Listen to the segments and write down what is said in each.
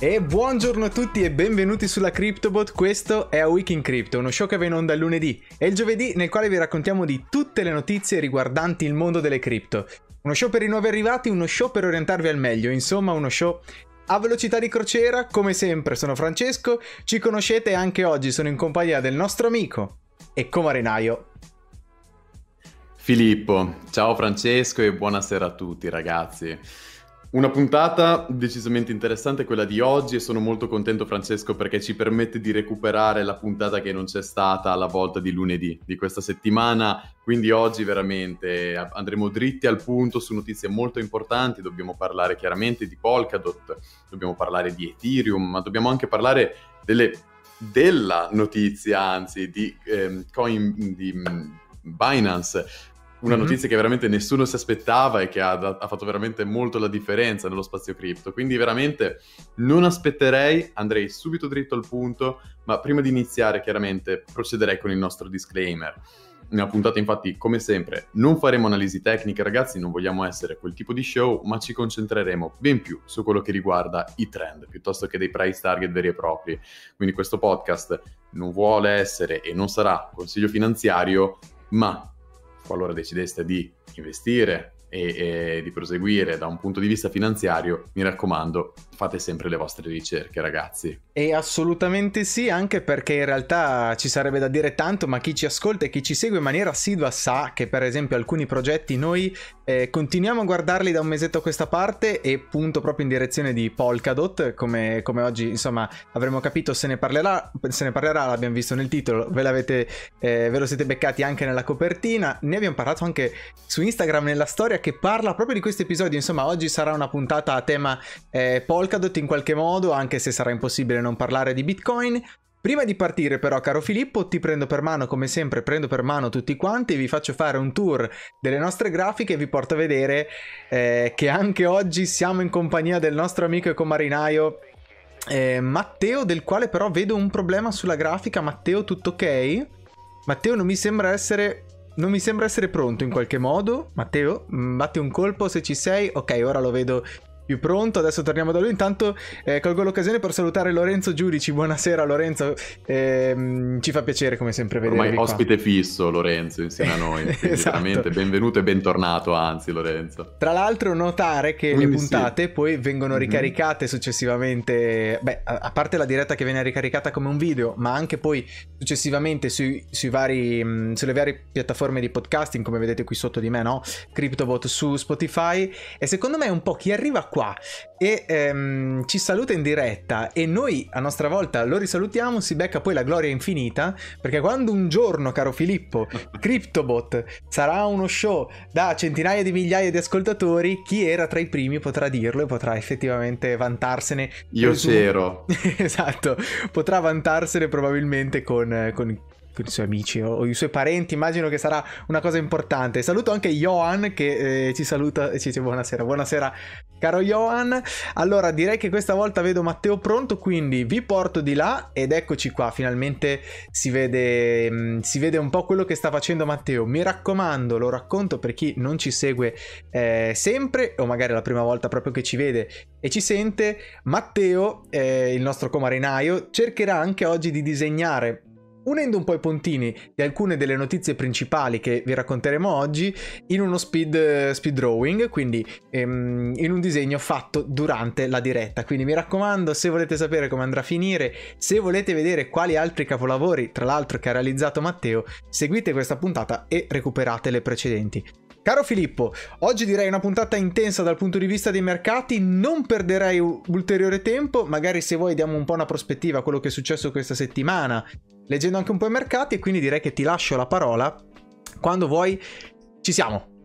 E buongiorno a tutti e benvenuti sulla CryptoBot, questo è A Week in Crypto, uno show che va in onda il lunedì e il giovedì nel quale vi raccontiamo di tutte le notizie riguardanti il mondo delle cripto. Uno show per i nuovi arrivati, uno show per orientarvi al meglio, insomma uno show a velocità di crociera, come sempre sono Francesco, ci conoscete anche oggi sono in compagnia del nostro amico e comarinaio Filippo. Ciao Francesco e buonasera a tutti ragazzi. Una puntata decisamente interessante quella di oggi e sono molto contento Francesco perché ci permette di recuperare la puntata che non c'è stata alla volta di lunedì di questa settimana, quindi oggi veramente andremo dritti al punto su notizie molto importanti, dobbiamo parlare chiaramente di Polkadot, dobbiamo parlare di Ethereum, ma dobbiamo anche parlare delle, della notizia, anzi, di eh, coin di mm, Binance una mm-hmm. notizia che veramente nessuno si aspettava e che ha, ha, fatto veramente molto la differenza nello spazio cripto. Quindi veramente non aspetterei, andrei subito dritto al punto, ma prima di iniziare chiaramente procederei con il nostro disclaimer. Nella puntata infatti, come sempre, non faremo analisi tecniche ragazzi, non vogliamo essere quel tipo di show, ma ci concentreremo ben più su quello che riguarda i trend, piuttosto che dei price target veri e propri. Quindi questo podcast non vuole essere e non sarà consiglio finanziario, ma qualora decideste di investire e, e, di proseguire da un punto di vista finanziario, mi raccomando, fate sempre le vostre ricerche, ragazzi. E assolutamente sì, anche perché in realtà ci sarebbe da dire tanto, ma chi ci ascolta e chi ci segue in maniera assidua sa che per esempio alcuni progetti noi eh, continuiamo a guardarli da un mesetto a questa parte e punto proprio in direzione di Polkadot, come, come oggi insomma avremo capito se ne parlerà, se ne parlerà, l'abbiamo visto nel titolo, ve, l'avete, eh, ve lo siete beccati anche nella copertina, ne abbiamo parlato anche su Instagram nella storia che parla proprio di questo episodio. Insomma, oggi sarà una puntata a tema eh, Polkadot in qualche modo, anche se sarà impossibile non parlare di Bitcoin. Prima di partire però, caro Filippo, ti prendo per mano, come sempre, prendo per mano tutti quanti, vi faccio fare un tour delle nostre grafiche e vi porto a vedere eh, che anche oggi siamo in compagnia del nostro amico e comarinaio eh, Matteo, del quale però vedo un problema sulla grafica. Matteo, tutto ok? Matteo non mi sembra essere non mi sembra essere pronto in qualche modo. Matteo, mm, batti un colpo se ci sei. Ok, ora lo vedo più pronto. Adesso torniamo da lui. Intanto eh, colgo l'occasione per salutare Lorenzo Giudici. Buonasera Lorenzo, eh, ci fa piacere come sempre vedervi Ormai ospite qua. fisso Lorenzo insieme a noi. esatto. Veramente benvenuto e bentornato anzi Lorenzo. Tra l'altro notare che Quindi le puntate sì. poi vengono mhm. ricaricate mm-hmm. successivamente, beh a parte la diretta che viene ricaricata come un video, ma anche poi successivamente sui, sui vari, mh, mm, sulle varie piattaforme di podcasting come vedete qui sotto di me, no? CryptoBot su Spotify e secondo me un po' chi arriva qua qua e ehm, ci saluta in diretta e noi a nostra volta lo risalutiamo, si becca poi la gloria infinita perché quando un giorno, caro Filippo, CryptoBot sarà uno show da centinaia di migliaia di ascoltatori, chi era tra i primi potrà dirlo e potrà effettivamente vantarsene. Io c'ero. esatto, potrà vantarsene probabilmente con, con con i suoi amici o, o, i suoi parenti, immagino che sarà una cosa importante. Saluto anche Johan che eh, ci saluta e ci dice buonasera. Buonasera caro Johan. Allora direi che questa volta vedo Matteo pronto, quindi vi porto di là ed eccoci qua, finalmente si vede, mh, mm, si vede un po' quello che sta facendo Matteo. Mi raccomando, lo racconto per chi non ci segue eh, sempre o magari la prima volta proprio che ci vede e ci sente, Matteo, eh, il nostro comarinaio, cercherà anche oggi di disegnare unendo un po' i puntini di alcune delle notizie principali che vi racconteremo oggi in uno speed, speed drawing, quindi ehm, in un disegno fatto durante la diretta. Quindi mi raccomando, se volete sapere come andrà a finire, se volete vedere quali altri capolavori, tra l'altro che ha realizzato Matteo, seguite questa puntata e recuperate le precedenti. Caro Filippo, oggi direi una puntata intensa dal punto di vista dei mercati, non perderei ulteriore tempo, magari se vuoi diamo un po' una prospettiva a quello che è successo questa settimana, leggendo anche un po' i mercati e quindi direi che ti lascio la parola. Quando vuoi, ci siamo.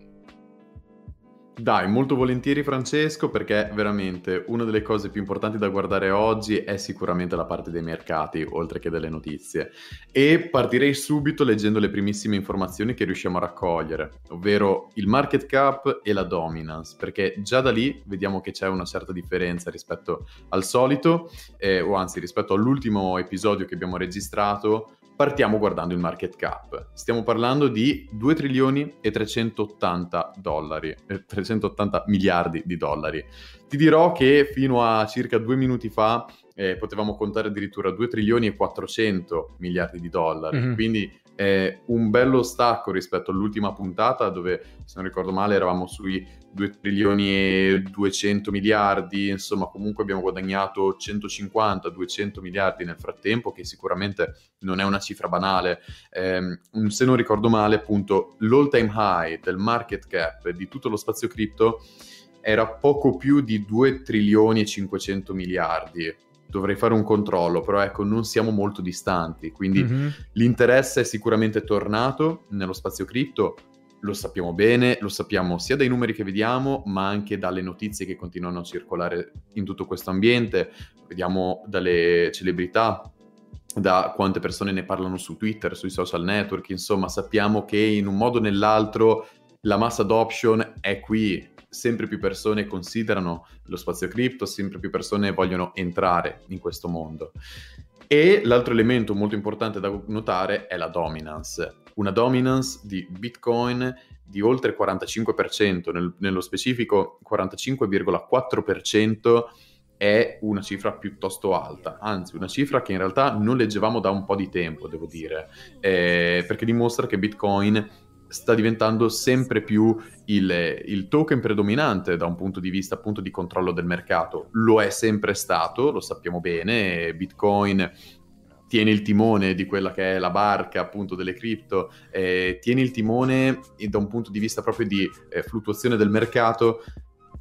Dai, molto volentieri Francesco, perché veramente una delle cose più importanti da guardare oggi è sicuramente la parte dei mercati, oltre che delle notizie. E partirei subito leggendo le primissime informazioni che riusciamo a raccogliere, ovvero il market cap e la dominance, perché già da lì vediamo che c'è una certa differenza rispetto al solito, eh, o anzi rispetto all'ultimo episodio che abbiamo registrato, Partiamo guardando il market cap. Stiamo parlando di 2 trilioni e 380 dollari, eh, 380 miliardi di dollari. Ti dirò che fino a circa due minuti fa eh, potevamo contare addirittura 2 trilioni e 400 miliardi di dollari, mm-hmm. quindi è un bello stacco rispetto all'ultima puntata dove, se non ricordo male, eravamo sui 2 trilioni e 200 miliardi, insomma comunque abbiamo guadagnato 150-200 miliardi nel frattempo, che sicuramente non è una cifra banale. Eh, se non ricordo male, appunto, l'all time high del market cap di tutto lo spazio cripto era poco più di 2 trilioni e 500 miliardi dovrei fare un controllo, però ecco, non siamo molto distanti, quindi mm-hmm. l'interesse è sicuramente tornato nello spazio cripto, lo sappiamo bene, lo sappiamo sia dai numeri che vediamo, ma anche dalle notizie che continuano a circolare in tutto questo ambiente, vediamo dalle celebrità, da quante persone ne parlano su Twitter, sui social network, insomma sappiamo che in un modo o nell'altro la mass adoption è qui, sempre più persone considerano lo spazio cripto, sempre più persone vogliono entrare in questo mondo. E l'altro elemento molto importante da notare è la dominance. Una dominance di Bitcoin di oltre il 45%, nel, nello specifico 45,4% è una cifra piuttosto alta, anzi una cifra che in realtà non leggevamo da un po' di tempo, devo dire, eh, perché dimostra che Bitcoin sta diventando sempre più il, il, token predominante da un punto di vista appunto di controllo del mercato. Lo è sempre stato, lo sappiamo bene, Bitcoin tiene il timone di quella che è la barca appunto delle cripto, eh, tiene il timone da un punto di vista proprio di eh, fluttuazione del mercato,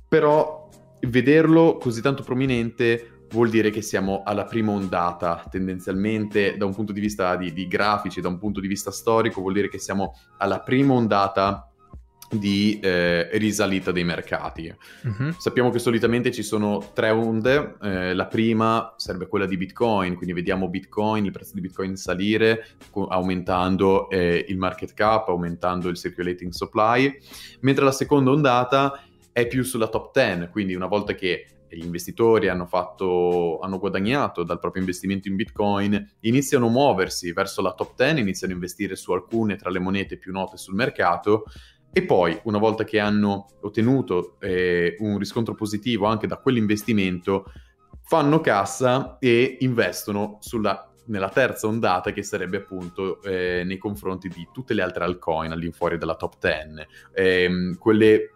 però vederlo così tanto prominente vuol dire che siamo alla prima ondata, tendenzialmente da un punto di vista di, di grafici, da un punto di vista storico, vuol dire che siamo alla prima ondata di eh, risalita dei mercati. Uh-huh. Sappiamo che solitamente ci sono tre onde, eh, la prima sarebbe quella di Bitcoin, quindi vediamo Bitcoin, il prezzo di Bitcoin salire co- aumentando eh, il market cap, aumentando il circulating supply, mentre la seconda ondata è più sulla top 10, quindi una volta che gli investitori hanno, fatto, hanno guadagnato dal proprio investimento in Bitcoin, iniziano a muoversi verso la top 10, iniziano a investire su alcune tra le monete più note sul mercato e poi, una volta che hanno ottenuto eh, un riscontro positivo anche da quell'investimento, fanno cassa e investono sulla, nella terza ondata che sarebbe appunto eh, nei confronti di tutte le altre altcoin all'infuori della top 10. Eh, quelle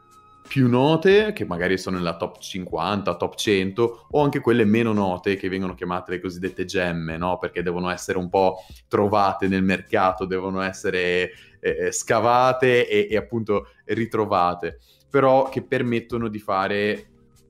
più note, che magari sono nella top 50, top 100, o anche quelle meno note che vengono chiamate le cosiddette gemme, no? Perché devono essere un po' trovate nel mercato, devono essere eh, scavate e, e appunto ritrovate, però che permettono di fare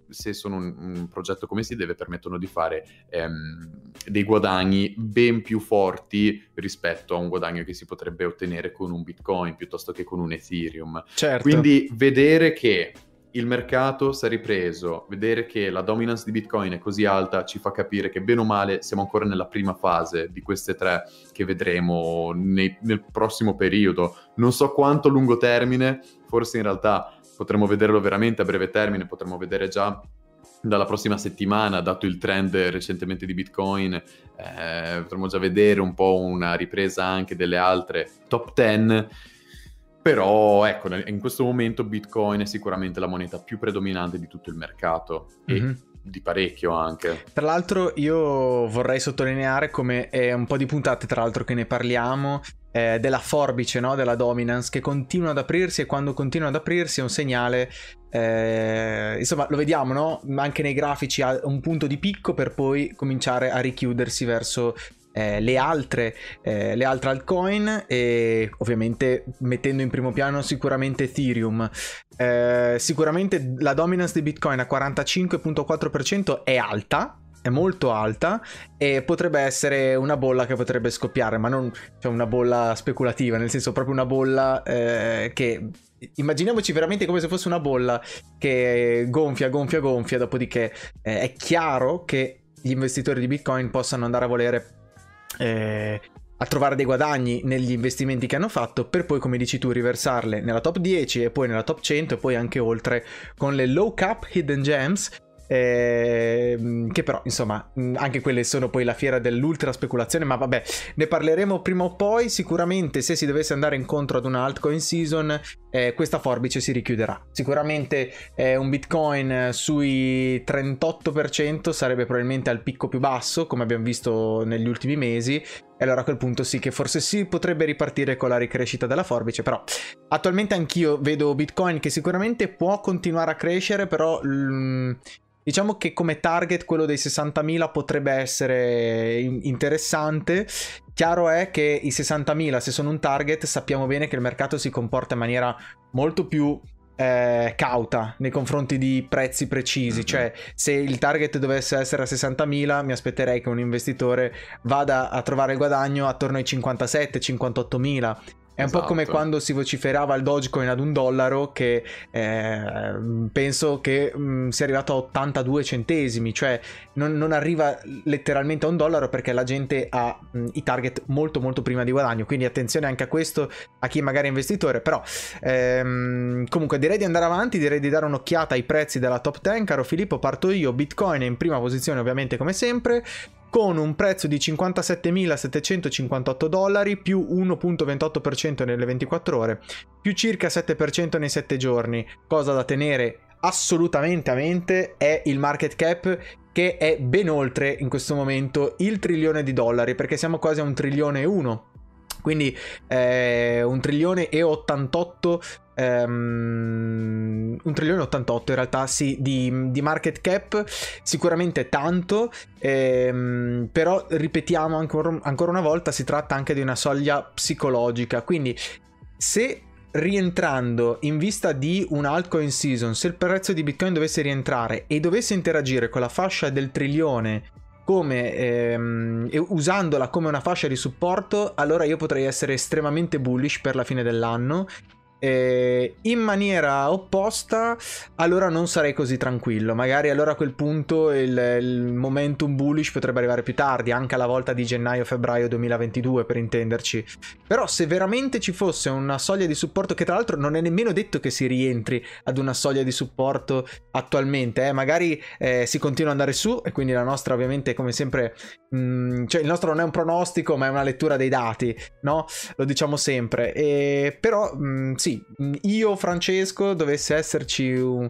se sono un, un, progetto come si deve, permettono di fare ehm, dei guadagni ben più forti rispetto a un guadagno che si potrebbe ottenere con un Bitcoin piuttosto che con un Ethereum. Certo. Quindi vedere che il mercato si è ripreso, vedere che la dominance di Bitcoin è così alta ci fa capire che bene o male siamo ancora nella prima fase di queste tre che vedremo nei, nel prossimo periodo. Non so quanto a lungo termine, forse in realtà potremmo vederlo veramente a breve termine, potremmo vedere già dalla prossima settimana, dato il trend recentemente di Bitcoin, eh, potremmo già vedere un po' una ripresa anche delle altre top 10. Però ecco, in questo momento Bitcoin è sicuramente la moneta più predominante di tutto il mercato. Mm-hmm. E di parecchio anche. Tra l'altro io vorrei sottolineare come è un po' di puntate tra l'altro che ne parliamo eh, della forbice, no? della dominance che continua ad aprirsi e quando continua ad aprirsi è un segnale eh, insomma lo vediamo no? anche nei grafici a un punto di picco per poi cominciare a richiudersi verso eh, le, altre, eh, le altre altcoin e ovviamente mettendo in primo piano sicuramente Ethereum. Eh, sicuramente la dominance di Bitcoin a 45.4% è alta, è molto alta e potrebbe essere una bolla che potrebbe scoppiare, ma non cioè una bolla speculativa, nel senso proprio una bolla eh, che immaginiamoci veramente come se fosse una bolla che gonfia, gonfia, gonfia, dopodiché eh, è chiaro che gli investitori di Bitcoin possano andare a volere eh, a trovare dei guadagni negli investimenti che hanno fatto per poi come dici tu riversarle nella top 10 e poi nella top 100 e poi anche oltre con le low cap hidden gems eh, che però insomma anche quelle sono poi la fiera dell'ultra speculazione, ma vabbè, ne parleremo prima o poi, sicuramente se si dovesse andare incontro ad una altcoin season, eh, questa forbice si richiuderà. Sicuramente eh, un Bitcoin sui 38% sarebbe probabilmente al picco più basso, come abbiamo visto negli ultimi mesi, e allora a quel punto sì che forse si potrebbe ripartire con la ricrescita della forbice, però attualmente anch'io vedo Bitcoin che sicuramente può continuare a crescere, però mm, diciamo che come target quello dei 60.000 potrebbe essere interessante. Chiaro è che i 60.000 se sono un target sappiamo bene che il mercato si comporta in maniera molto più eh, cauta nei confronti di prezzi precisi. Mm-hmm. Cioè, se il target dovesse essere a 60.000, mi aspetterei che un investitore vada a trovare il guadagno attorno ai 57-58.000 è un esatto. po' come esatto. quando si vociferava il Dogecoin ad un dollaro che eh, penso che mh, mm, sia arrivato a 82 centesimi, cioè non, non, arriva letteralmente a un dollaro perché la gente ha mh, mm, i target molto molto prima di guadagno, quindi attenzione anche a questo a chi magari è investitore, però ehm, comunque direi di andare avanti, direi di dare un'occhiata ai prezzi della top 10, caro Filippo, parto io, Bitcoin è in prima posizione ovviamente come sempre, con un prezzo di 57.758 dollari più 1.28% nelle 24 ore, più circa 7% nei 7 giorni. Cosa da tenere assolutamente a mente è il market cap che è ben oltre in questo momento il trilione di dollari perché siamo quasi a un trilione e uno quindi eh, un trilione e 88 um, un trilione e 88 in realtà sì di, di market cap sicuramente tanto ehm, però ripetiamo ancora, ancora una volta si tratta anche di una soglia psicologica. Quindi se rientrando in vista di un altcoin season, se il prezzo di Bitcoin dovesse rientrare e dovesse interagire con la fascia del trilione come ehm, usandola come una fascia di supporto, allora io potrei essere estremamente bullish per la fine dell'anno eh, in maniera opposta, allora non sarei così tranquillo. Magari allora a quel punto il, il, momentum bullish potrebbe arrivare più tardi, anche alla volta di gennaio-febbraio 2022 per intenderci. Però se veramente ci fosse una soglia di supporto, che tra l'altro non è nemmeno detto che si rientri ad una soglia di supporto attualmente, eh, magari eh, si continua ad andare su e quindi la nostra ovviamente come sempre, mh, mm, cioè il nostro non è un pronostico ma è una lettura dei dati, no? Lo diciamo sempre. E, però mh, mm, sì, io, Francesco, dovesse esserci un,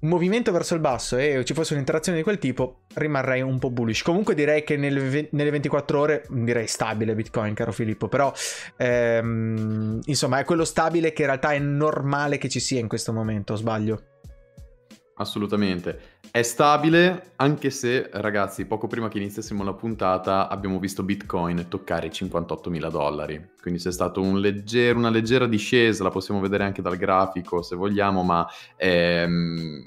un movimento verso il basso e ci fosse un'interazione di quel tipo, rimarrei un po' bullish. Comunque direi che nelle, nelle 24 ore, direi stabile Bitcoin, caro Filippo, però ehm, insomma è quello stabile che in realtà è normale che ci sia in questo momento, sbaglio? Assolutamente. È stabile, anche se, ragazzi, poco prima che iniziassimo la puntata abbiamo visto Bitcoin toccare i 58.000 dollari. Quindi c'è stata un leggero, una leggera discesa, la possiamo vedere anche dal grafico se vogliamo, ma, ehm,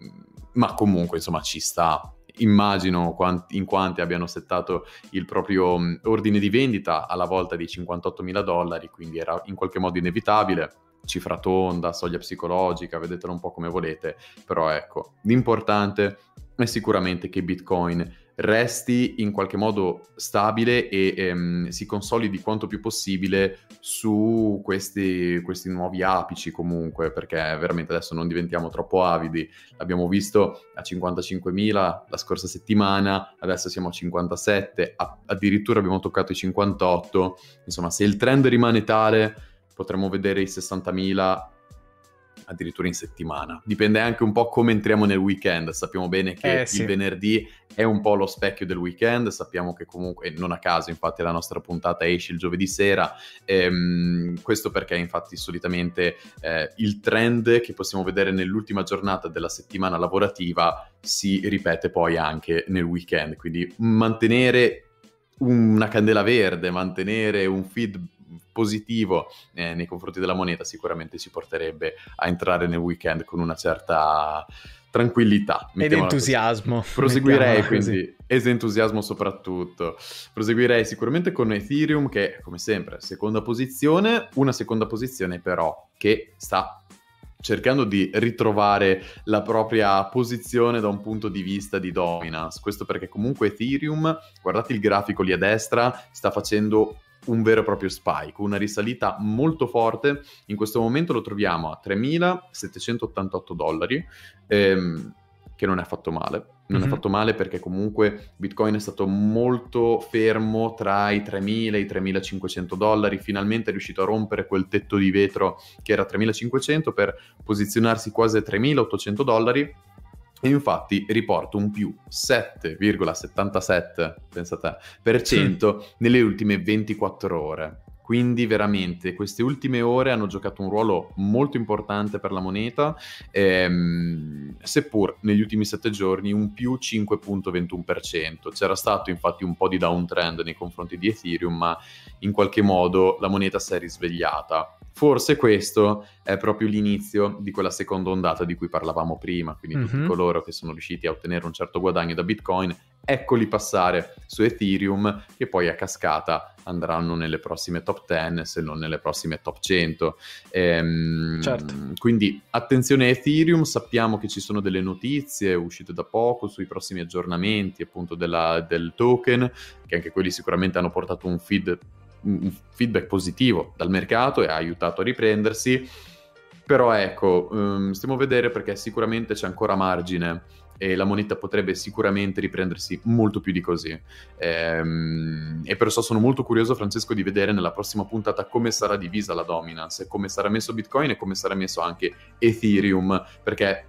ma comunque, insomma, ci sta. Immagino quanti, in quanti abbiano settato il proprio ordine di vendita alla volta di 58.000 dollari, quindi era in qualche modo inevitabile cifra tonda, soglia psicologica, vedetelo un po' come volete, però ecco, l'importante è sicuramente che Bitcoin resti in qualche modo stabile e ehm, si consolidi quanto più possibile su questi, questi, nuovi apici comunque, perché veramente adesso non diventiamo troppo avidi. L'abbiamo visto a 55.000 la scorsa settimana, adesso siamo a 57, a- addirittura abbiamo toccato i 58. Insomma, se il trend rimane tale potremmo vedere i 60.000 addirittura in settimana. Dipende anche un po' come entriamo nel weekend. Sappiamo bene che eh, sì. il venerdì è un po' lo specchio del weekend. Sappiamo che comunque, non a caso, infatti, la nostra puntata esce il giovedì sera. Ehm, questo perché, infatti, solitamente eh, il trend che possiamo vedere nell'ultima giornata della settimana lavorativa si ripete poi anche nel weekend. Quindi mantenere una candela verde, mantenere un feed positivo eh, nei confronti della moneta sicuramente ci porterebbe a entrare nel weekend con una certa tranquillità ed entusiasmo. Così. Proseguirei quindi, ed entusiasmo soprattutto. Proseguirei sicuramente con Ethereum che, come sempre, seconda posizione, una seconda posizione però che sta cercando di ritrovare la propria posizione da un punto di vista di dominance. Questo perché comunque Ethereum, guardate il grafico lì a destra, sta facendo un vero e proprio spike, una risalita molto forte. In questo momento lo troviamo a 3.788 dollari. Ehm, che non è affatto male. Non mm-hmm. è fatto male perché comunque Bitcoin è stato molto fermo tra i 3.000 e i 3.500 dollari, finalmente è riuscito a rompere quel tetto di vetro che era 3.500 per posizionarsi quasi a 3.800 dollari e infatti riporta un più 7,77 pensate, per cento nelle ultime 24 ore. Quindi veramente queste ultime ore hanno giocato un ruolo molto importante per la moneta, ehm, seppur negli ultimi sette giorni un più 5.21%. C'era stato infatti un po' di downtrend nei confronti di Ethereum, ma in qualche modo la moneta si è risvegliata. Forse questo è proprio l'inizio di quella seconda ondata di cui parlavamo prima, quindi mm-hmm. tutti coloro che sono riusciti a ottenere un certo guadagno da Bitcoin, eccoli passare su Ethereum, che poi a cascata andranno nelle prossime top 10, se non nelle prossime top 100. Ehm, certo. Quindi attenzione a Ethereum, sappiamo che ci sono delle notizie uscite da poco sui prossimi aggiornamenti appunto della, del token, che anche quelli sicuramente hanno portato un feed un feedback positivo dal mercato e ha aiutato a riprendersi. Però ecco, um, stiamo a vedere perché sicuramente c'è ancora margine e la moneta potrebbe sicuramente riprendersi molto più di così. Ehm, e perciò sono molto curioso, Francesco, di vedere nella prossima puntata come sarà divisa la dominance, come sarà messo Bitcoin e come sarà messo anche Ethereum, perché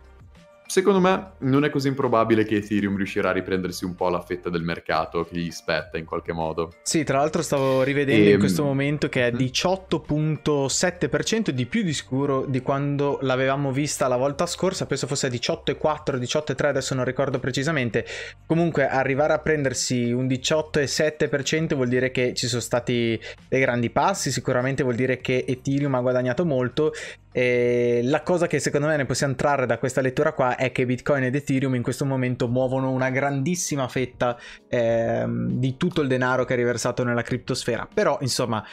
Secondo me non è così improbabile che Ethereum riuscirà a riprendersi un po' la fetta del mercato che gli spetta in qualche modo. Sì, tra l'altro stavo rivedendo e... in questo momento che è 18.7% di più di sicuro di quando l'avevamo vista la volta scorsa, penso fosse 18.4, 18.3, adesso non ricordo precisamente. Comunque arrivare a prendersi un 18.7% vuol dire che ci sono stati dei grandi passi, sicuramente vuol dire che Ethereum ha guadagnato molto e la cosa che secondo me ne possiamo trarre da questa lettura qua è che Bitcoin ed Ethereum in questo momento muovono una grandissima fetta ehm, di tutto il denaro che è riversato nella criptosfera. Però, insomma,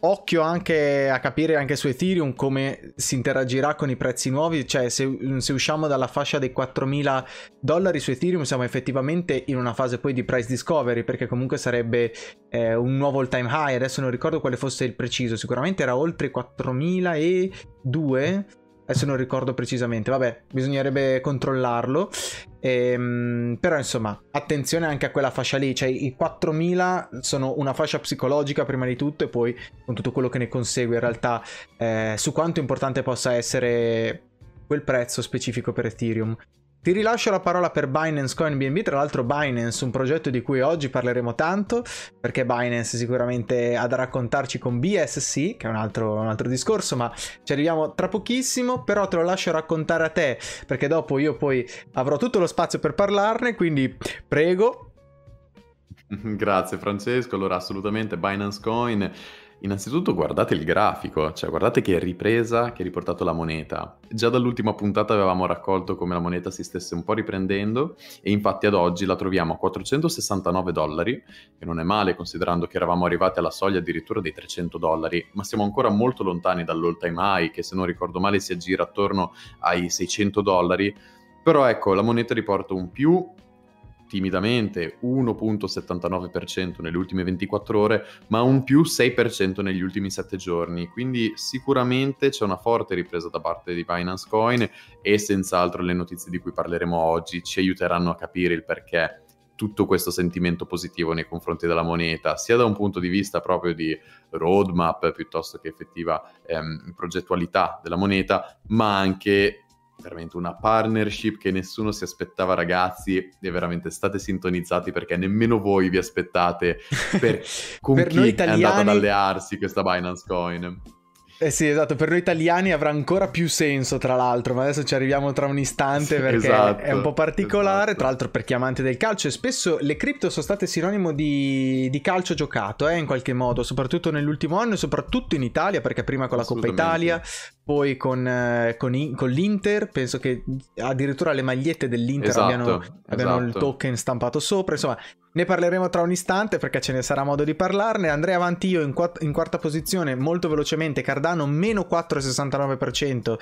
occhio anche a capire anche su Ethereum come si interagirà con i prezzi nuovi, cioè se, se, usciamo dalla fascia dei 4.000 dollari su Ethereum siamo effettivamente in una fase poi di price discovery perché comunque sarebbe eh, un nuovo all time high, adesso non ricordo quale fosse il preciso, sicuramente era oltre 4.002 Adesso non ricordo precisamente, vabbè, bisognerebbe controllarlo. Ehm, però insomma, attenzione anche a quella fascia lì, cioè i 4000 sono una fascia psicologica prima di tutto e poi con tutto quello che ne consegue in realtà eh, su quanto importante possa essere quel prezzo specifico per Ethereum. Ti rilascio la parola per Binance Coin BNB, tra l'altro Binance, un progetto di cui oggi parleremo tanto, perché Binance sicuramente ha da raccontarci con BSC, che è un altro, un altro discorso, ma ci arriviamo tra pochissimo, però te lo lascio raccontare a te, perché dopo io poi avrò tutto lo spazio per parlarne, quindi prego. Grazie Francesco, allora assolutamente Binance Coin Innanzitutto guardate il grafico, cioè guardate che ripresa che ha riportato la moneta. Già dall'ultima puntata avevamo raccolto come la moneta si stesse un po' riprendendo e infatti ad oggi la troviamo a 469 dollari, che non è male considerando che eravamo arrivati alla soglia addirittura dei 300 dollari, ma siamo ancora molto lontani dall'all time high che se non ricordo male si aggira attorno ai 600 dollari. Però ecco, la moneta riporta un più timidamente 1.79% nelle ultime 24 ore, ma un più 6% negli ultimi 7 giorni. Quindi sicuramente c'è una forte ripresa da parte di Binance Coin e senz'altro le notizie di cui parleremo oggi ci aiuteranno a capire il perché tutto questo sentimento positivo nei confronti della moneta, sia da un punto di vista proprio di roadmap piuttosto che effettiva ehm, progettualità della moneta, ma anche veramente una partnership che nessuno si aspettava ragazzi e veramente state sintonizzati perché nemmeno voi vi aspettate per, con per chi italiani... è andata ad allearsi questa Binance Coin. Eh sì, esatto, per noi italiani avrà ancora più senso tra l'altro, ma adesso ci arriviamo tra un istante perché esatto, è un po' particolare, esatto. tra l'altro per chi è amante del calcio e spesso le cripto sono state sinonimo di, di calcio giocato, eh, in qualche modo, soprattutto nell'ultimo anno e soprattutto in Italia, perché prima con la Coppa Italia, poi con, eh, con, con, l'Inter, penso che addirittura le magliette dell'Inter esatto, abbiano, abbiano il esatto. token stampato sopra, insomma ne parleremo tra un istante perché ce ne sarà modo di parlarne. Andrei avanti io in, quart- in quarta posizione molto velocemente. Cardano meno 4,69%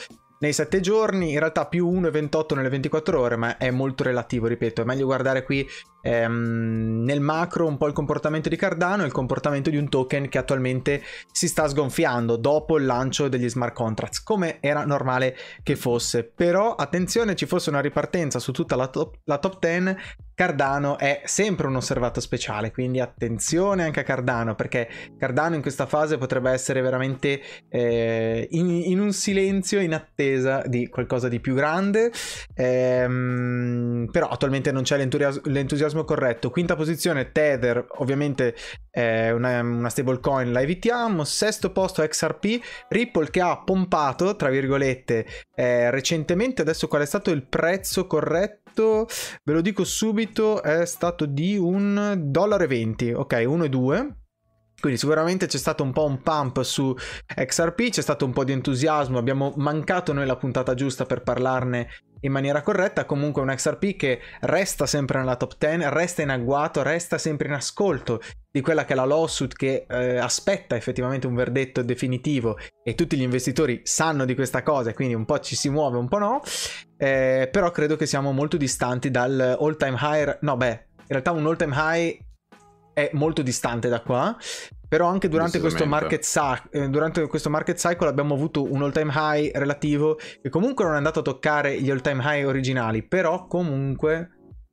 nei 7 giorni, in realtà più 1,28 nelle 24 ore, ma è molto relativo, ripeto. È meglio guardare qui ehm, nel macro un po' il comportamento di Cardano e il comportamento di un token che attualmente si sta sgonfiando dopo il lancio degli smart contracts, come era normale che fosse. Però attenzione, ci fosse una ripartenza su tutta la top, la top 10 Cardano è sempre un osservato speciale, quindi attenzione anche a Cardano, perché Cardano in questa fase potrebbe essere veramente eh, in, in, un silenzio in attesa di qualcosa di più grande, ehm, però attualmente non c'è l'entusiasmo, corretto. Quinta posizione Tether, ovviamente è una, una stablecoin, la evitiamo. Sesto posto XRP, Ripple che ha pompato, tra virgolette, eh, recentemente, adesso qual è stato il prezzo corretto? ve lo dico subito, è stato di un dollaro 20, ok, 1 e 2. Quindi sicuramente c'è stato un po' un pump su XRP, c'è stato un po' di entusiasmo, abbiamo mancato noi la puntata giusta per parlarne in maniera corretta, comunque un XRP che resta sempre nella top 10, resta in agguato, resta sempre in ascolto di quella che è la lawsuit che eh, aspetta effettivamente un verdetto definitivo e tutti gli investitori sanno di questa cosa quindi un po' ci si muove, un po' no, eh, però credo che siamo molto distanti dal all time high, no beh, in realtà un all time high è molto distante da qua però anche durante questo, market, eh, durante questo market cycle abbiamo avuto un all time high relativo che comunque non è andato a toccare gli all time high originali, però comunque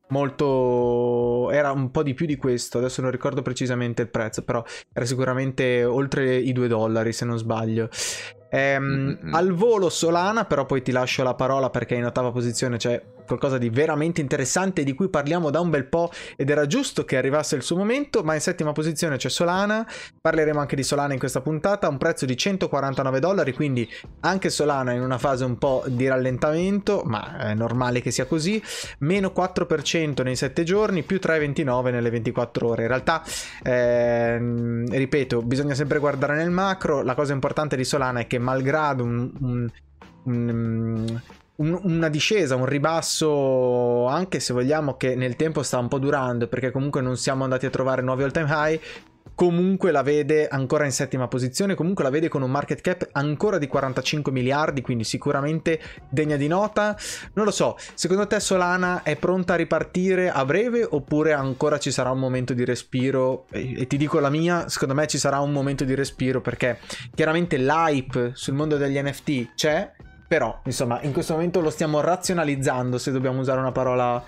molto era un po' di più di questo. Adesso non ricordo precisamente il prezzo però era sicuramente oltre i 2 dollari se non sbaglio ehm, mm-hmm. al volo Solana però poi ti lascio la parola perché in ottava posizione c'è qualcosa di veramente interessante di cui parliamo da un bel po' ed era giusto che arrivasse il suo momento, ma in settima posizione c'è Solana, parleremo anche di Solana in questa puntata, a un prezzo di 149 dollari, quindi anche Solana in una fase un po' di rallentamento, ma è normale che sia così, meno 4% nei 7 giorni, più 3,29 nelle 24 ore. In realtà, ehm, ripeto, bisogna sempre guardare nel macro, la cosa importante di Solana è che malgrado un, un, un un, una discesa, un ribasso, anche se vogliamo che nel tempo sta un po' durando, perché comunque non siamo andati a trovare nuovi all time high, comunque la vede ancora in settima posizione, comunque la vede con un market cap ancora di 45 miliardi, quindi sicuramente degna di nota. Non lo so, secondo te Solana è pronta a ripartire a breve oppure ancora ci sarà un momento di respiro? E, ti dico la mia, secondo me ci sarà un momento di respiro perché chiaramente l'hype sul mondo degli NFT c'è, però, insomma, in questo momento lo stiamo razionalizzando, se dobbiamo usare una parola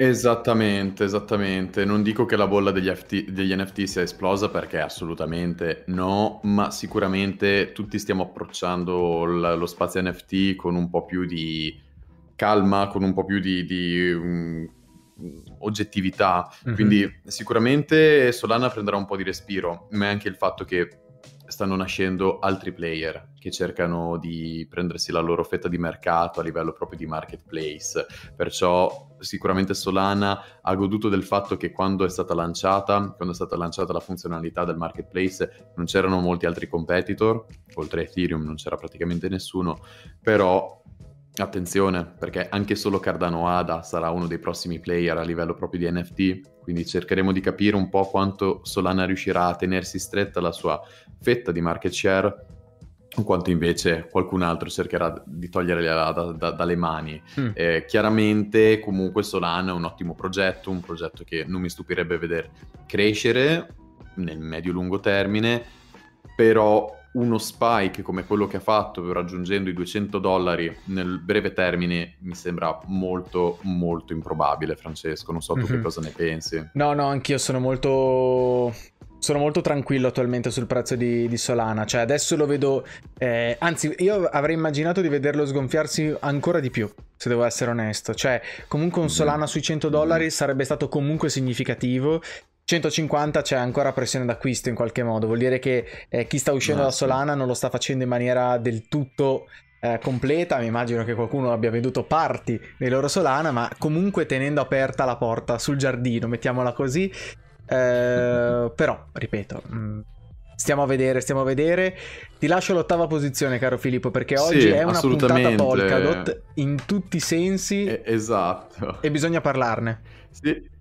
Esattamente, esattamente. Non dico che la bolla degli, FT, degli, NFT sia esplosa perché assolutamente no, ma sicuramente tutti stiamo approcciando l- lo spazio NFT con un po' più di calma, con un po' più di, di um, oggettività. Mm-hmm. Quindi sicuramente Solana prenderà un po' di respiro, ma è anche il fatto che stanno nascendo altri player che cercano di prendersi la loro fetta di mercato a livello proprio di marketplace. Perciò sicuramente Solana ha goduto del fatto che quando è stata lanciata, quando è stata lanciata la funzionalità del marketplace, non c'erano molti altri competitor, oltre a Ethereum non c'era praticamente nessuno, però Attenzione, perché anche solo Cardano Ada sarà uno dei prossimi player a livello proprio di NFT, quindi cercheremo di capire un po' quanto Solana riuscirà a tenersi stretta la sua fetta di market share, o quanto invece qualcun altro cercherà di toglierla da, da, dalle mani. Mm. Eh, chiaramente comunque Solana è un ottimo progetto, un progetto che non mi stupirebbe vedere crescere nel medio-lungo termine, però uno spike come quello che ha fatto raggiungendo i 200 dollari nel breve termine mi sembra molto molto improbabile Francesco non so tu mm-hmm. che mhm. cosa ne pensi no no anch'io sono molto sono molto tranquillo attualmente sul prezzo di, di Solana, cioè adesso lo vedo, eh, anzi io avrei immaginato di vederlo sgonfiarsi ancora di più, se devo essere onesto, cioè comunque un mhm. Solana sui 100 dollari sarebbe stato comunque significativo 150 c'è ancora pressione d'acquisto in qualche modo, vuol dire che eh, chi sta uscendo no, da Solana non lo sta facendo in maniera del tutto eh, completa, mi immagino che qualcuno abbia venduto parti dei loro Solana, ma comunque tenendo aperta la porta sul giardino, mettiamola così. Eh, però, ripeto, mh, mm, stiamo a vedere, stiamo a vedere. Ti lascio l'ottava posizione, caro Filippo, perché oggi sì, è una puntata Polkadot in tutti i sensi. Eh, esatto. E bisogna parlarne. Sì.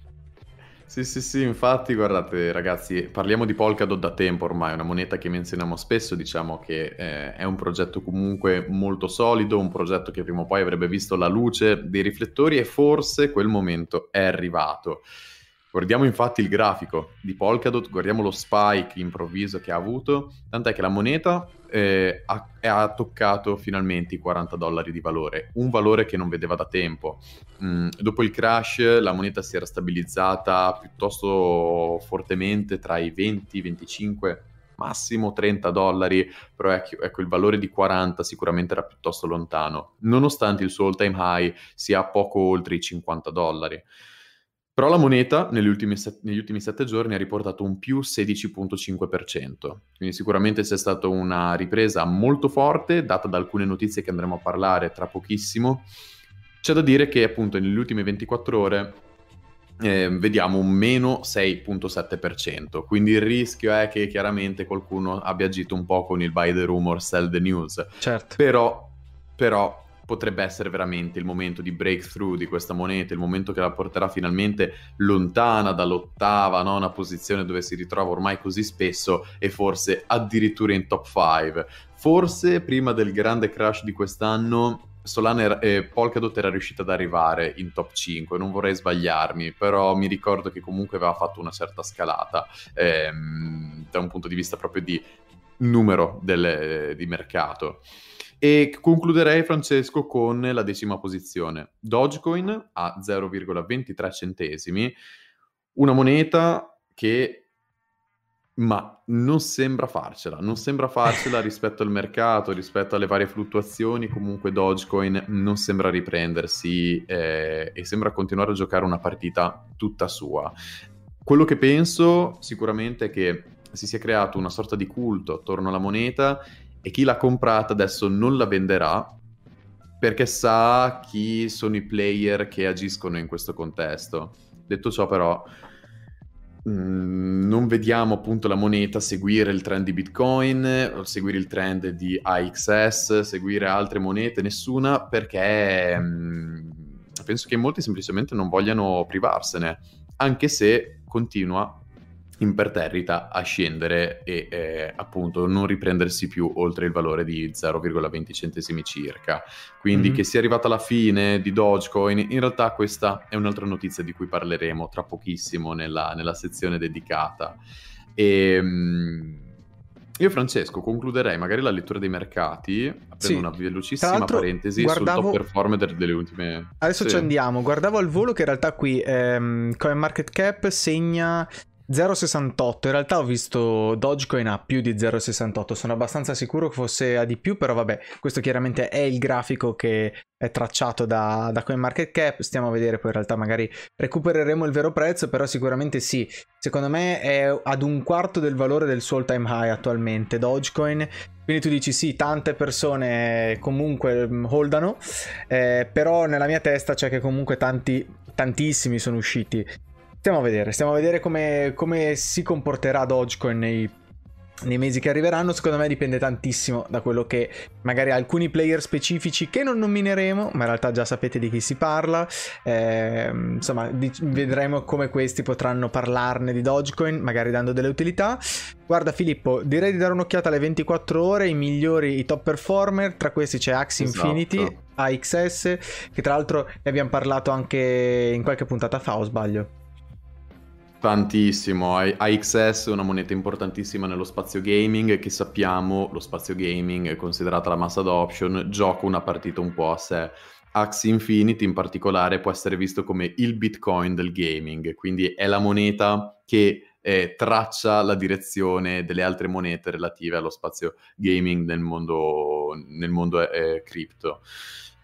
Sì, sì, sì, infatti, guardate ragazzi, parliamo di Polkadot da tempo ormai, una moneta che menzioniamo spesso, diciamo che eh, è un progetto comunque molto solido, un progetto che prima o poi avrebbe visto la luce dei riflettori e forse quel momento è arrivato. Guardiamo infatti il grafico di Polkadot, guardiamo lo spike improvviso che ha avuto, tant'è che la moneta eh, ha, ha, toccato finalmente i 40 dollari di valore, un valore che non vedeva da tempo. Mm, dopo il crash la moneta si era stabilizzata piuttosto fortemente tra i 20 e 25 massimo 30 dollari, però ecco, ecco, il valore di 40 sicuramente era piuttosto lontano, nonostante il suo all time high sia poco oltre i 50 dollari. Però la moneta negli ultimi, set- negli ultimi 7 giorni ha riportato un più 16.5%, quindi sicuramente c'è stata una ripresa molto forte, data da alcune notizie che andremo a parlare tra pochissimo. C'è da dire che appunto nelle ultime 24 ore eh, vediamo un meno 6.7%, quindi il rischio è che chiaramente qualcuno abbia agito un po' con il buy the rumor, sell the news. Certo. Però, però potrebbe essere veramente il momento di breakthrough di questa moneta, il momento che la porterà finalmente lontana dall'ottava, nona posizione dove si ritrova ormai così spesso e forse addirittura in top 5. Forse prima del grande crash di quest'anno Solana e Polkadot era riuscita ad arrivare in top 5, non vorrei sbagliarmi, però mi ricordo che comunque aveva fatto una certa scalata ehm, da un punto di vista proprio di numero delle, di mercato. E concluderei, Francesco, con la decima posizione. Dogecoin a 0,23 centesimi, una moneta che ma non sembra farcela, non sembra farcela rispetto al mercato, rispetto alle varie fluttuazioni, comunque Dogecoin non sembra riprendersi eh, e sembra continuare a giocare una partita tutta sua. Quello che penso sicuramente è che si sia creato una sorta di culto attorno alla moneta e chi l'ha comprata adesso non la venderà perché sa chi sono i player che agiscono in questo contesto. Detto ciò però, mm, non vediamo appunto la moneta seguire il trend di Bitcoin, seguire il trend di AXS, seguire altre monete, nessuna perché mm, penso che molti semplicemente non vogliano privarsene, anche se continua imperterrita a scendere e eh, appunto non riprendersi più oltre il valore di 0,20 centesimi circa. Quindi mm-hmm. che sia arrivata la fine di Dogecoin, in realtà questa è un'altra notizia di cui parleremo tra pochissimo nella, nella sezione dedicata. E, ehm, io Francesco concluderei magari la lettura dei mercati aprendo sì. una velocissima parentesi guardavo... sul top performer delle ultime... Adesso sì. ci andiamo, guardavo al volo che in realtà qui ehm, CoinMarketCap segna 0,68, in realtà ho visto Dogecoin a più di 0,68, sono abbastanza sicuro che fosse a di più, però vabbè, questo chiaramente è il grafico che è tracciato da, da CoinMarketCap, stiamo a vedere poi in realtà magari recupereremo il vero prezzo, però sicuramente sì, secondo me è ad un quarto del valore del suo all time high attualmente Dogecoin, quindi tu dici sì, tante persone comunque mm, holdano, eh, però nella mia testa c'è che comunque tanti, tantissimi sono usciti Stiamo a vedere, stiamo a vedere come, come si comporterà Dogecoin nei, nei mesi che arriveranno. Secondo me dipende tantissimo da quello che magari alcuni player specifici che non nomineremo, ma in realtà già sapete di chi si parla. Eh, insomma, di, vedremo come questi potranno parlarne di Dogecoin, magari dando delle utilità. Guarda Filippo, direi di dare un'occhiata alle 24 ore, i migliori, i top performer, tra questi c'è Axie esatto. Infinity, AXS, che tra l'altro ne abbiamo parlato anche in qualche puntata fa, o sbaglio? Tantissimo, AXS è una moneta importantissima nello spazio gaming che sappiamo, lo spazio gaming considerata la mass adoption, gioca una partita un po' a sé. Axie Infinity in particolare può essere visto come il bitcoin del gaming, quindi è la moneta che eh, traccia la direzione delle altre monete relative allo spazio gaming nel mondo, nel mondo eh, cripto.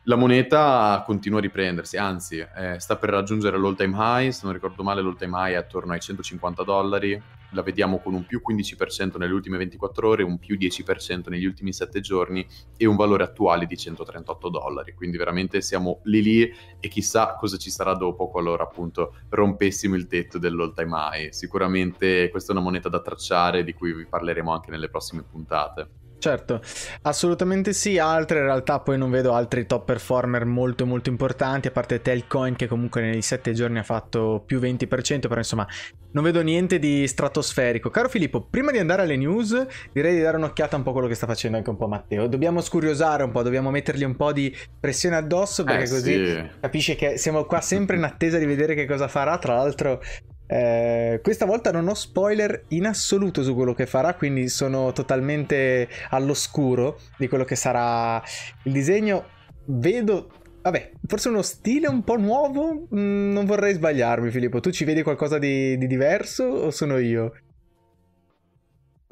La moneta continua a riprendersi, anzi eh, sta per raggiungere l'all time high, se non ricordo male l'all time high è attorno ai 150 dollari, la vediamo con un più 15% nelle ultime 24 ore, un più 10% negli ultimi 7 giorni e un valore attuale di 138 dollari, quindi veramente siamo lì lì e chissà cosa ci sarà dopo qualora appunto rompessimo il tetto dell'all time high. Sicuramente questa è una moneta da tracciare di cui vi parleremo anche nelle prossime puntate. Certo, assolutamente sì, altre in realtà poi non vedo altri top performer molto molto importanti, a parte Telcoin che comunque nei 7 giorni ha fatto più 20%, però insomma non vedo niente di stratosferico. Caro Filippo, prima di andare alle news direi di dare un'occhiata un po' a quello che sta facendo anche un po' Matteo, dobbiamo scuriosare un po', dobbiamo mettergli un po' di pressione addosso perché eh, così sì. capisce che siamo qua sempre in attesa di vedere che cosa farà, tra l'altro Eh, questa volta non ho spoiler in assoluto su quello che farà, quindi sono totalmente all'oscuro di quello che sarà il disegno. Vedo Vabbè, forse uno stile un po' nuovo? Mm, non vorrei sbagliarmi, Filippo. Tu ci vedi qualcosa di, di diverso o sono io?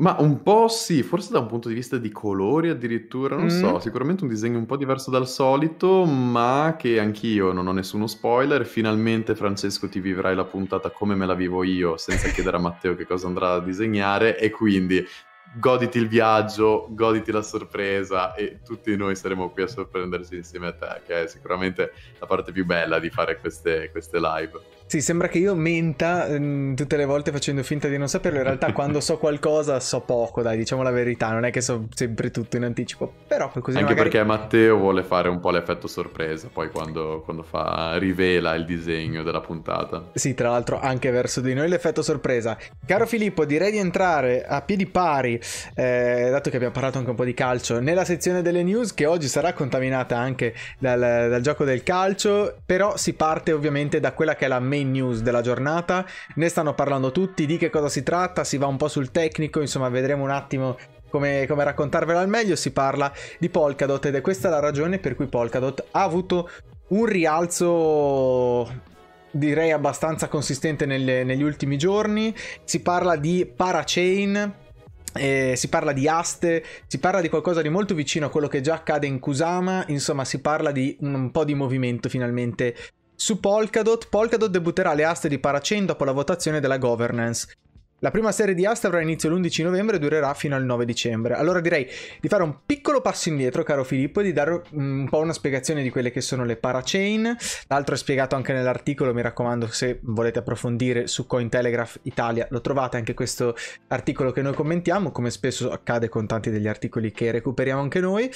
Ma un po' sì, forse da un punto di vista di colori addirittura, non so, Mm. sicuramente un disegno un po' diverso dal solito, ma che anch'io non ho nessuno spoiler. Finalmente, Francesco, ti vivrai la puntata come me la vivo io, senza chiedere a Matteo che cosa andrà a disegnare, e quindi goditi il viaggio, goditi la sorpresa, e tutti noi saremo qui a sorprenderci insieme a te, che è sicuramente la parte più bella di fare queste, queste live. Sì, sembra che io menta mm, tutte le volte facendo finta di non saperlo. In realtà, quando so qualcosa, so poco, dai, diciamo la verità. Non è che so sempre tutto in anticipo. Però così Anche magari... perché Matteo vuole fare un po' l'effetto sorpresa, poi quando, quando fa, rivela il disegno della puntata. Sì, tra l'altro anche verso di noi l'effetto sorpresa. Caro Filippo, direi di entrare a piedi pari, eh, dato che abbiamo parlato anche un po' di calcio, nella sezione delle news che oggi sarà contaminata anche dal, dal gioco del calcio, però si parte ovviamente da quella che è la main news della giornata. Ne stanno parlando tutti, di che cosa si tratta, si va un po' sul tecnico, insomma vedremo un attimo come, come raccontarvela al meglio. Si parla di Polkadot ed è questa la ragione per cui Polkadot ha avuto un rialzo direi abbastanza consistente nelle- negli ultimi giorni. Si parla di parachain. eh, si parla di aste, si parla di qualcosa di molto vicino a quello che già accade in Kusama, insomma si parla di un, un po' di movimento finalmente su Polkadot. Polkadot debutterà le aste di Parachain dopo la votazione della governance. La prima serie di aste avrà inizio l'11 novembre e durerà fino al 9 dicembre. Allora direi di fare un piccolo passo indietro, caro Filippo, e di dare un po' una spiegazione di quelle che sono le parachain. L'altro è spiegato anche nell'articolo, mi raccomando, se volete approfondire su Cointelegraph Italia, lo trovate anche questo articolo che noi commentiamo, come spesso accade con tanti degli articoli che recuperiamo anche noi.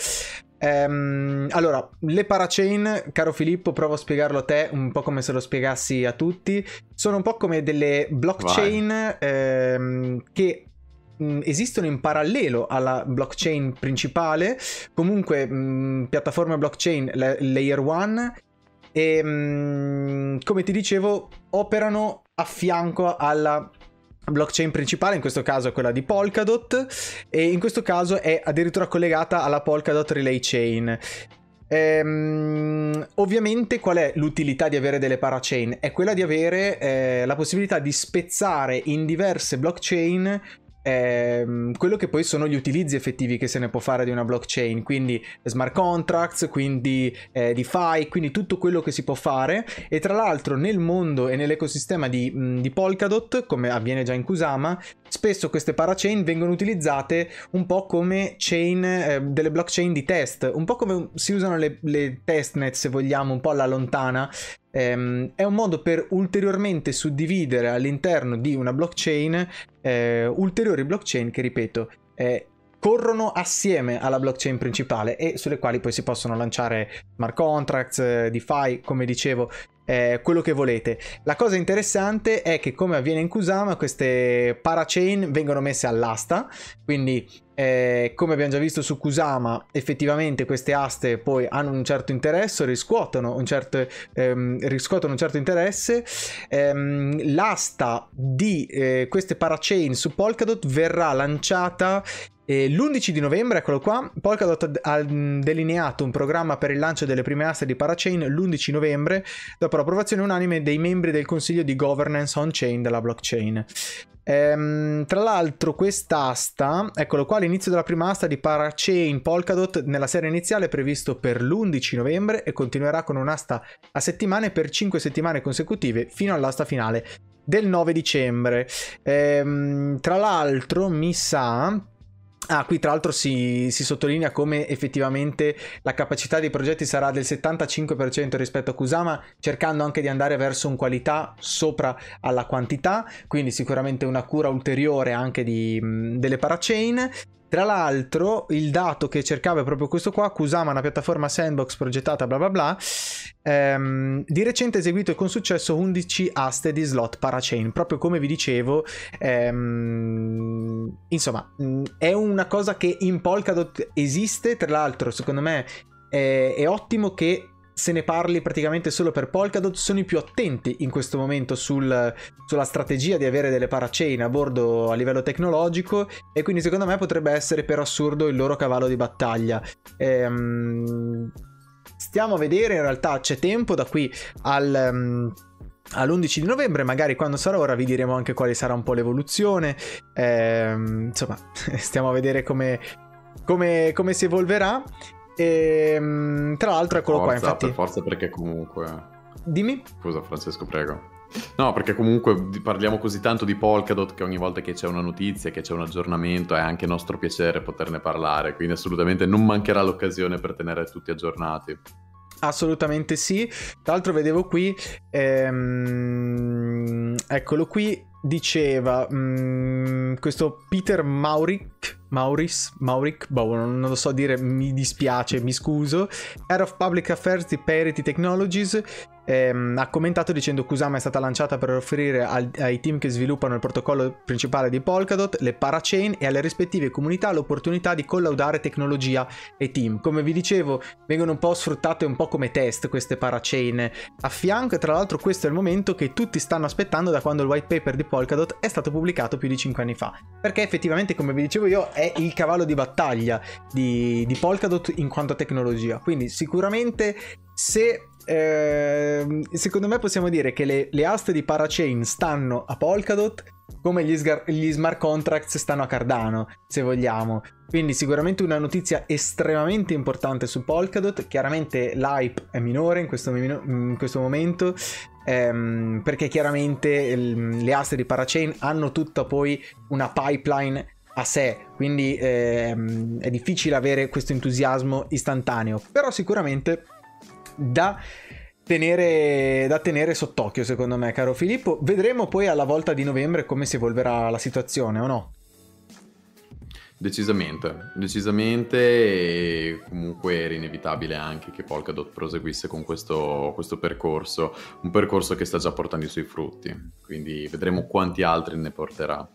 Ehm, allora, le parachain, caro Filippo, provo a spiegarlo a te un po' come se lo spiegassi a tutti. Sono un po' come delle blockchain ehm, che mh, esistono in parallelo alla blockchain principale, comunque mh, piattaforme blockchain la- layer 1 e mh, come ti dicevo operano a fianco alla blockchain principale, in questo caso è quella di Polkadot e in questo caso è addirittura collegata alla Polkadot Relay Chain. Ehm, ovviamente qual è l'utilità di avere delle parachain? È quella di avere eh, la possibilità di spezzare in diverse blockchain ehm, quello che poi sono gli utilizzi effettivi che se ne può fare di una blockchain, quindi smart contracts, quindi eh, DeFi, quindi tutto quello che si può fare e tra l'altro nel mondo e nell'ecosistema di, di Polkadot, come avviene già in Kusama, spesso queste parachain vengono utilizzate un po' come chain eh, delle blockchain di test, un po' come si usano le, le testnet se vogliamo, un po' alla lontana. Ehm, è un modo per ulteriormente suddividere all'interno di una blockchain eh, ulteriori blockchain che, ripeto, eh, corrono assieme alla blockchain principale e sulle quali poi si possono lanciare smart contracts, eh, DeFi, come dicevo, eh, quello che volete. La cosa interessante è che come avviene in Kusama queste parachain vengono messe all'asta, quindi eh, come abbiamo già visto su Kusama effettivamente queste aste poi hanno un certo interesse, riscuotono un certo, ehm, riscuotono un certo interesse. Ehm, l'asta di eh, queste parachain su Polkadot verrà lanciata l'11 di novembre, eccolo qua, Polkadot ha delineato un programma per il lancio delle prime aste di Parachain l'11 novembre, dopo l'approvazione unanime dei membri del consiglio di governance on-chain della blockchain. Ehm, tra l'altro quest'asta, eccolo qua, l'inizio della prima asta di Parachain Polkadot nella serie iniziale è previsto per l'11 novembre e continuerà con un'asta a settimane per 5 settimane consecutive fino all'asta finale del 9 dicembre. Ehm, tra l'altro mi sa Ah, qui tra l'altro si, si, sottolinea come effettivamente la capacità dei progetti sarà del 75% rispetto a Kusama, cercando anche di andare verso un qualità sopra alla quantità, quindi sicuramente una cura ulteriore anche di, delle parachain. Tra l'altro, il dato che cercava è proprio questo qua: Kusama, una piattaforma sandbox progettata, bla bla bla. Ehm, di recente ha eseguito con successo 11 aste di slot parachain. Proprio come vi dicevo, ehm, insomma, è una cosa che in Polkadot esiste. Tra l'altro, secondo me, è, è ottimo che se ne parli praticamente solo per Polkadot, sono i più attenti in questo momento sul, sulla strategia di avere delle parachain a bordo a livello tecnologico e quindi secondo me potrebbe essere per assurdo il loro cavallo di battaglia. Ehm, stiamo a vedere, in realtà c'è tempo da qui al... Um, all'11 di novembre, magari quando sarà ora vi diremo anche quale sarà un po' l'evoluzione. Ehm, insomma, stiamo a vedere come, come, come si evolverà. E, ehm, tra l'altro, eccolo forza, qua. Infatti, per forza, perché comunque. Dimmi. Scusa, Francesco, prego. No, perché comunque parliamo così tanto di Polkadot che ogni volta che c'è una notizia, che c'è un aggiornamento, è anche nostro piacere poterne parlare. Quindi, assolutamente non mancherà l'occasione per tenere tutti aggiornati. Assolutamente sì. Tra l'altro, vedevo qui, ehm, eccolo qui, diceva mh, questo Peter Mauric Maurice, Mauric, boh, non lo so dire, mi dispiace, mi scuso. Head of Public Affairs di Parity Technologies ehm, ha commentato dicendo che Kusama è stata lanciata per offrire al, ai team che sviluppano il protocollo principale di Polkadot, le parachain e alle rispettive comunità l'opportunità di collaudare tecnologia e team. Come vi dicevo, vengono un po' sfruttate un po' come test queste parachain a fianco e tra l'altro questo è il momento che tutti stanno aspettando da quando il white paper di Polkadot è stato pubblicato più di 5 anni fa. Perché effettivamente, come vi dicevo io, è il cavallo di battaglia di, di Polkadot in quanto a tecnologia. Quindi sicuramente se eh, secondo me possiamo dire che le, le, aste di Parachain stanno a Polkadot come gli, sgar- gli, smart contracts stanno a Cardano, se vogliamo. Quindi sicuramente una notizia estremamente importante su Polkadot. Chiaramente l'hype è minore in questo, in questo momento, ehm, perché chiaramente il, le aste di Parachain hanno tutta poi una pipeline a sé, quindi ehm, è difficile avere questo entusiasmo istantaneo, però sicuramente da tenere, da tenere sott'occhio secondo me, caro Filippo. Vedremo poi alla volta di novembre come si evolverà la situazione o no. Decisamente, decisamente e comunque era inevitabile anche che Polkadot proseguisse con questo, questo, percorso, un percorso che sta già portando i suoi frutti, quindi vedremo quanti altri ne porterà.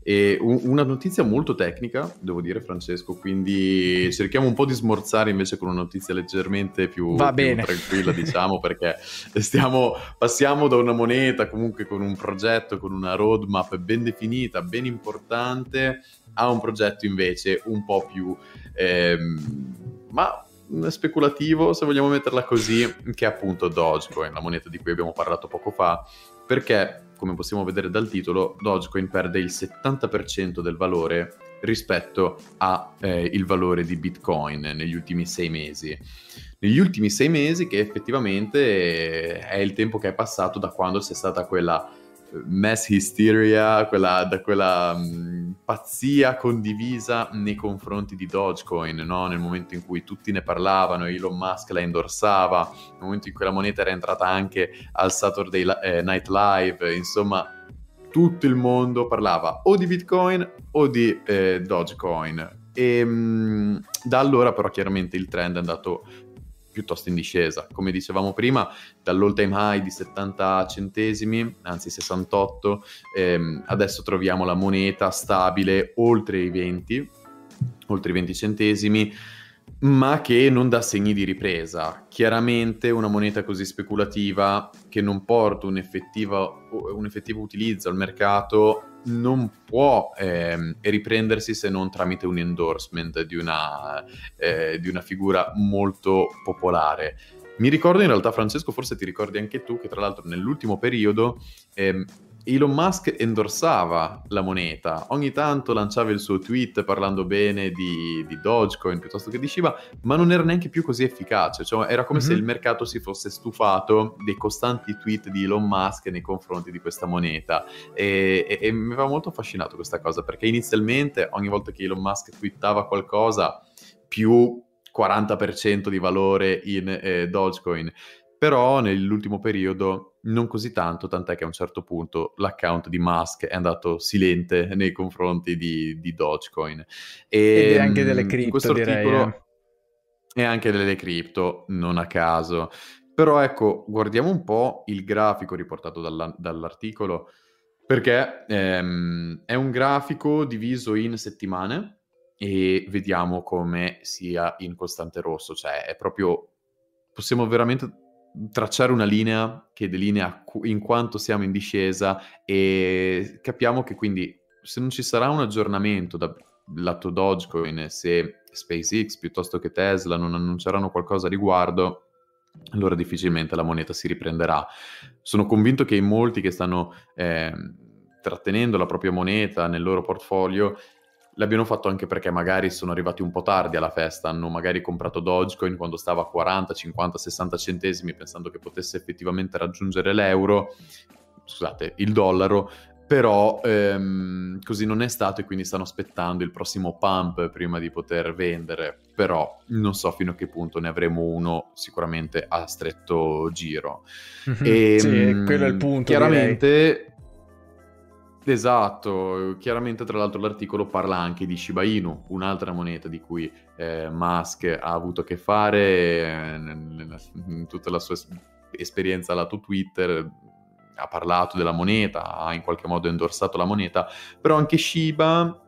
E un, una notizia molto tecnica, devo dire Francesco, quindi cerchiamo un po' di smorzare invece con una notizia leggermente più, più tranquilla, diciamo, perché stiamo, passiamo da una moneta comunque con un progetto, con una roadmap ben definita, ben importante, a un progetto invece un po' più... Ehm, ma speculativo, se vogliamo metterla così, che è appunto Dogecoin, la moneta di cui abbiamo parlato poco fa, perché, come possiamo vedere dal titolo, Dogecoin perde il 70% del valore rispetto al eh, valore di Bitcoin negli ultimi sei mesi. Negli ultimi sei mesi che effettivamente è il tempo che è passato da quando c'è stata quella mass hysteria, quella, da quella mh, pazzia condivisa nei confronti di Dogecoin, no? nel momento in cui tutti ne parlavano, Elon Musk la indorsava, nel momento in cui la moneta era entrata anche al Saturday eh, Night Live, insomma tutto il mondo parlava o di Bitcoin o di eh, Dogecoin. E mh, da allora però chiaramente il trend è andato piuttosto in discesa. Come dicevamo prima, dall'all time high di 70 centesimi, anzi 68, ehm, adesso troviamo la moneta stabile oltre i 20, oltre i 20 centesimi, ma che non dà segni di ripresa. Chiaramente una moneta così speculativa che non porta un effettivo, un effettivo utilizzo al mercato non può eh, riprendersi se non tramite un endorsement di una, eh, di una figura molto popolare. Mi ricordo in realtà, Francesco, forse ti ricordi anche tu, che tra l'altro nell'ultimo periodo eh, Elon Musk endorsava la moneta, ogni tanto lanciava il suo tweet parlando bene di, di Dogecoin piuttosto che di Shiba, ma non era neanche più così efficace, cioè era come mm-hmm. se mhm. il mercato si fosse stufato dei costanti tweet di Elon Musk nei confronti di questa moneta e, e, e mi aveva molto affascinato questa cosa perché inizialmente ogni volta che Elon Musk twittava qualcosa più 40% di valore in eh, Dogecoin, però nell'ultimo periodo non così tanto, tant'è che a un certo punto l'account di Musk è andato silente nei confronti di, di Dogecoin. E, e anche delle cripto, questo direi. Eh. E anche delle cripto, non a caso. Però ecco, guardiamo un po' il grafico riportato dalla, dall'articolo, perché ehm, è un grafico diviso in settimane e vediamo come sia in costante rosso, cioè è proprio possiamo veramente tracciare una linea che delinea in quanto siamo in discesa e capiamo che quindi se non ci sarà un aggiornamento dal lato Dogecoin, se SpaceX piuttosto che Tesla non annunceranno qualcosa a riguardo, allora difficilmente la moneta si riprenderà. Sono convinto che in molti che stanno eh, trattenendo la propria moneta nel loro portfolio l'abbiano fatto anche perché magari sono arrivati un po' tardi alla festa, hanno magari comprato Dogecoin quando stava a 40, 50, 60 centesimi pensando che potesse effettivamente raggiungere l'euro, scusate, il dollaro, però ehm, così non è stato e quindi stanno aspettando il prossimo pump prima di poter vendere, però non so fino a che punto ne avremo uno sicuramente a stretto giro. Mm-hmm. E, sì, quello è il punto. Chiaramente... Direi. Esatto, chiaramente tra l'altro l'articolo parla anche di Shiba Inu, un'altra moneta di cui eh, Musk ha avuto a che fare eh, in tutta la sua esperienza lato Twitter, ha parlato della moneta, ha in qualche modo endorsato la moneta, però anche Shiba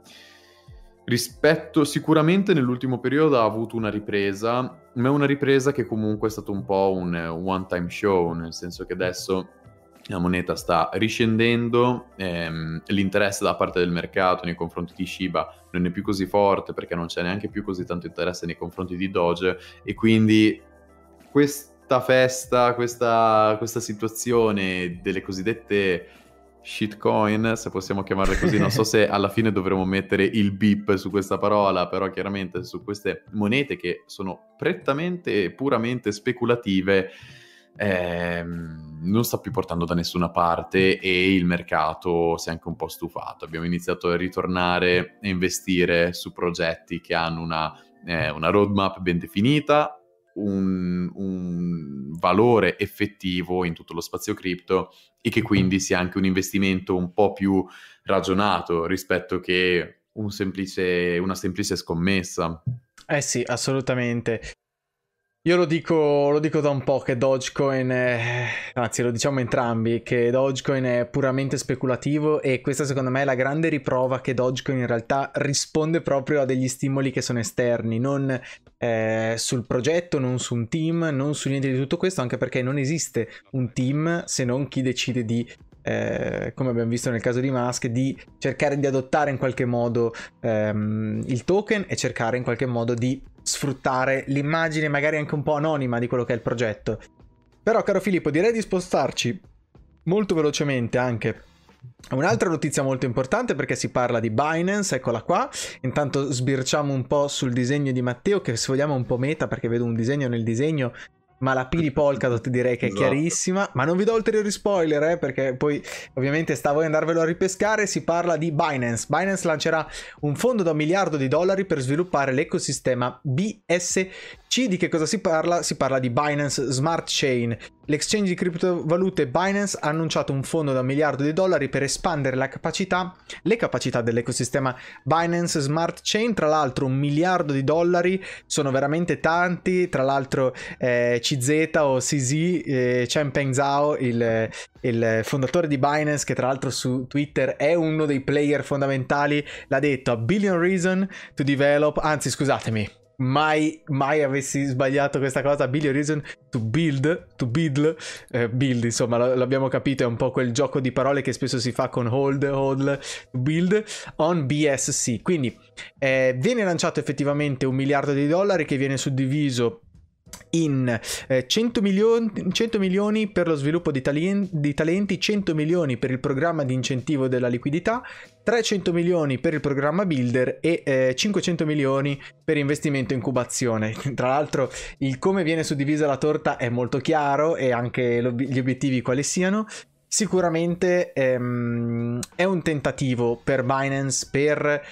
rispetto sicuramente nell'ultimo periodo ha avuto una ripresa, ma è una ripresa che comunque è stato un po' un one time show, nel senso che adesso la moneta sta riscendendo, ehm, l'interesse da parte del mercato nei confronti di Shiba non è più così forte perché non c'è neanche più così tanto interesse nei confronti di Doge e quindi questa festa, questa, questa situazione delle cosiddette shitcoin, se possiamo chiamarle così, non so se alla fine dovremo mettere il beep su questa parola, però chiaramente su queste monete che sono prettamente e puramente speculative, ehm, non sta più portando da nessuna parte e il mercato si è anche un po' stufato. Abbiamo iniziato a ritornare a investire su progetti che hanno una, eh, una roadmap ben definita, un, un, valore effettivo in tutto lo spazio cripto e che quindi sia anche un investimento un po' più ragionato rispetto che un semplice, una semplice scommessa. Eh sì, assolutamente. Io lo dico, lo dico, da un po' che Dogecoin, è, anzi lo diciamo entrambi, che Dogecoin è puramente speculativo e questa secondo me è la grande riprova che Dogecoin in realtà risponde proprio a degli stimoli che sono esterni, non eh, sul progetto, non su un team, non su niente di tutto questo, anche perché non esiste un team se non chi decide di eh, come abbiamo visto nel caso di Musk, di cercare di adottare in qualche modo ehm, il token e cercare in qualche modo di sfruttare l'immagine magari anche un po' anonima di quello che è il progetto. Però, caro Filippo, direi di spostarci molto velocemente anche Un'altra notizia molto importante perché si parla di Binance, eccola qua. Intanto sbirciamo un po' sul disegno di Matteo, che se vogliamo è un po' meta perché vedo un disegno nel disegno ma la P di Polkadot direi che è esatto. chiarissima, ma non vi do ulteriori spoiler eh, perché poi ovviamente sta a voi andarvelo a ripescare, si parla di Binance. Binance lancerà un fondo da un miliardo di dollari per sviluppare l'ecosistema BSC. Di che cosa si parla? Si parla di Binance Smart Chain. L'exchange di criptovalute Binance ha annunciato un fondo da un miliardo di dollari per espandere capacità, le capacità dell'ecosistema Binance Smart Chain. Tra l'altro un miliardo di dollari sono veramente tanti, tra l'altro eh, CZ o CZ, eh, Changpeng Zhao, il, il, fondatore di Binance, che tra l'altro su Twitter è uno dei player fondamentali, l'ha detto a billion reason to develop, anzi scusatemi, mai, mai avessi sbagliato questa cosa. Billion reason to build, to build, eh, build, insomma, l'abbiamo capito, è un po' quel gioco di parole che spesso si fa con hold, hold, build on BSC. Quindi eh, viene lanciato effettivamente un miliardo di dollari che viene suddiviso in eh, 100, milioni, 100, milioni, per lo sviluppo di, talien- di, talenti, 100 milioni per il programma di incentivo della liquidità, 300 milioni per il programma Builder e eh, 500 milioni per investimento incubazione. Tra l'altro il come viene suddivisa la torta è molto chiaro e anche gli obiettivi quali siano. Sicuramente ehm, è un tentativo per Binance per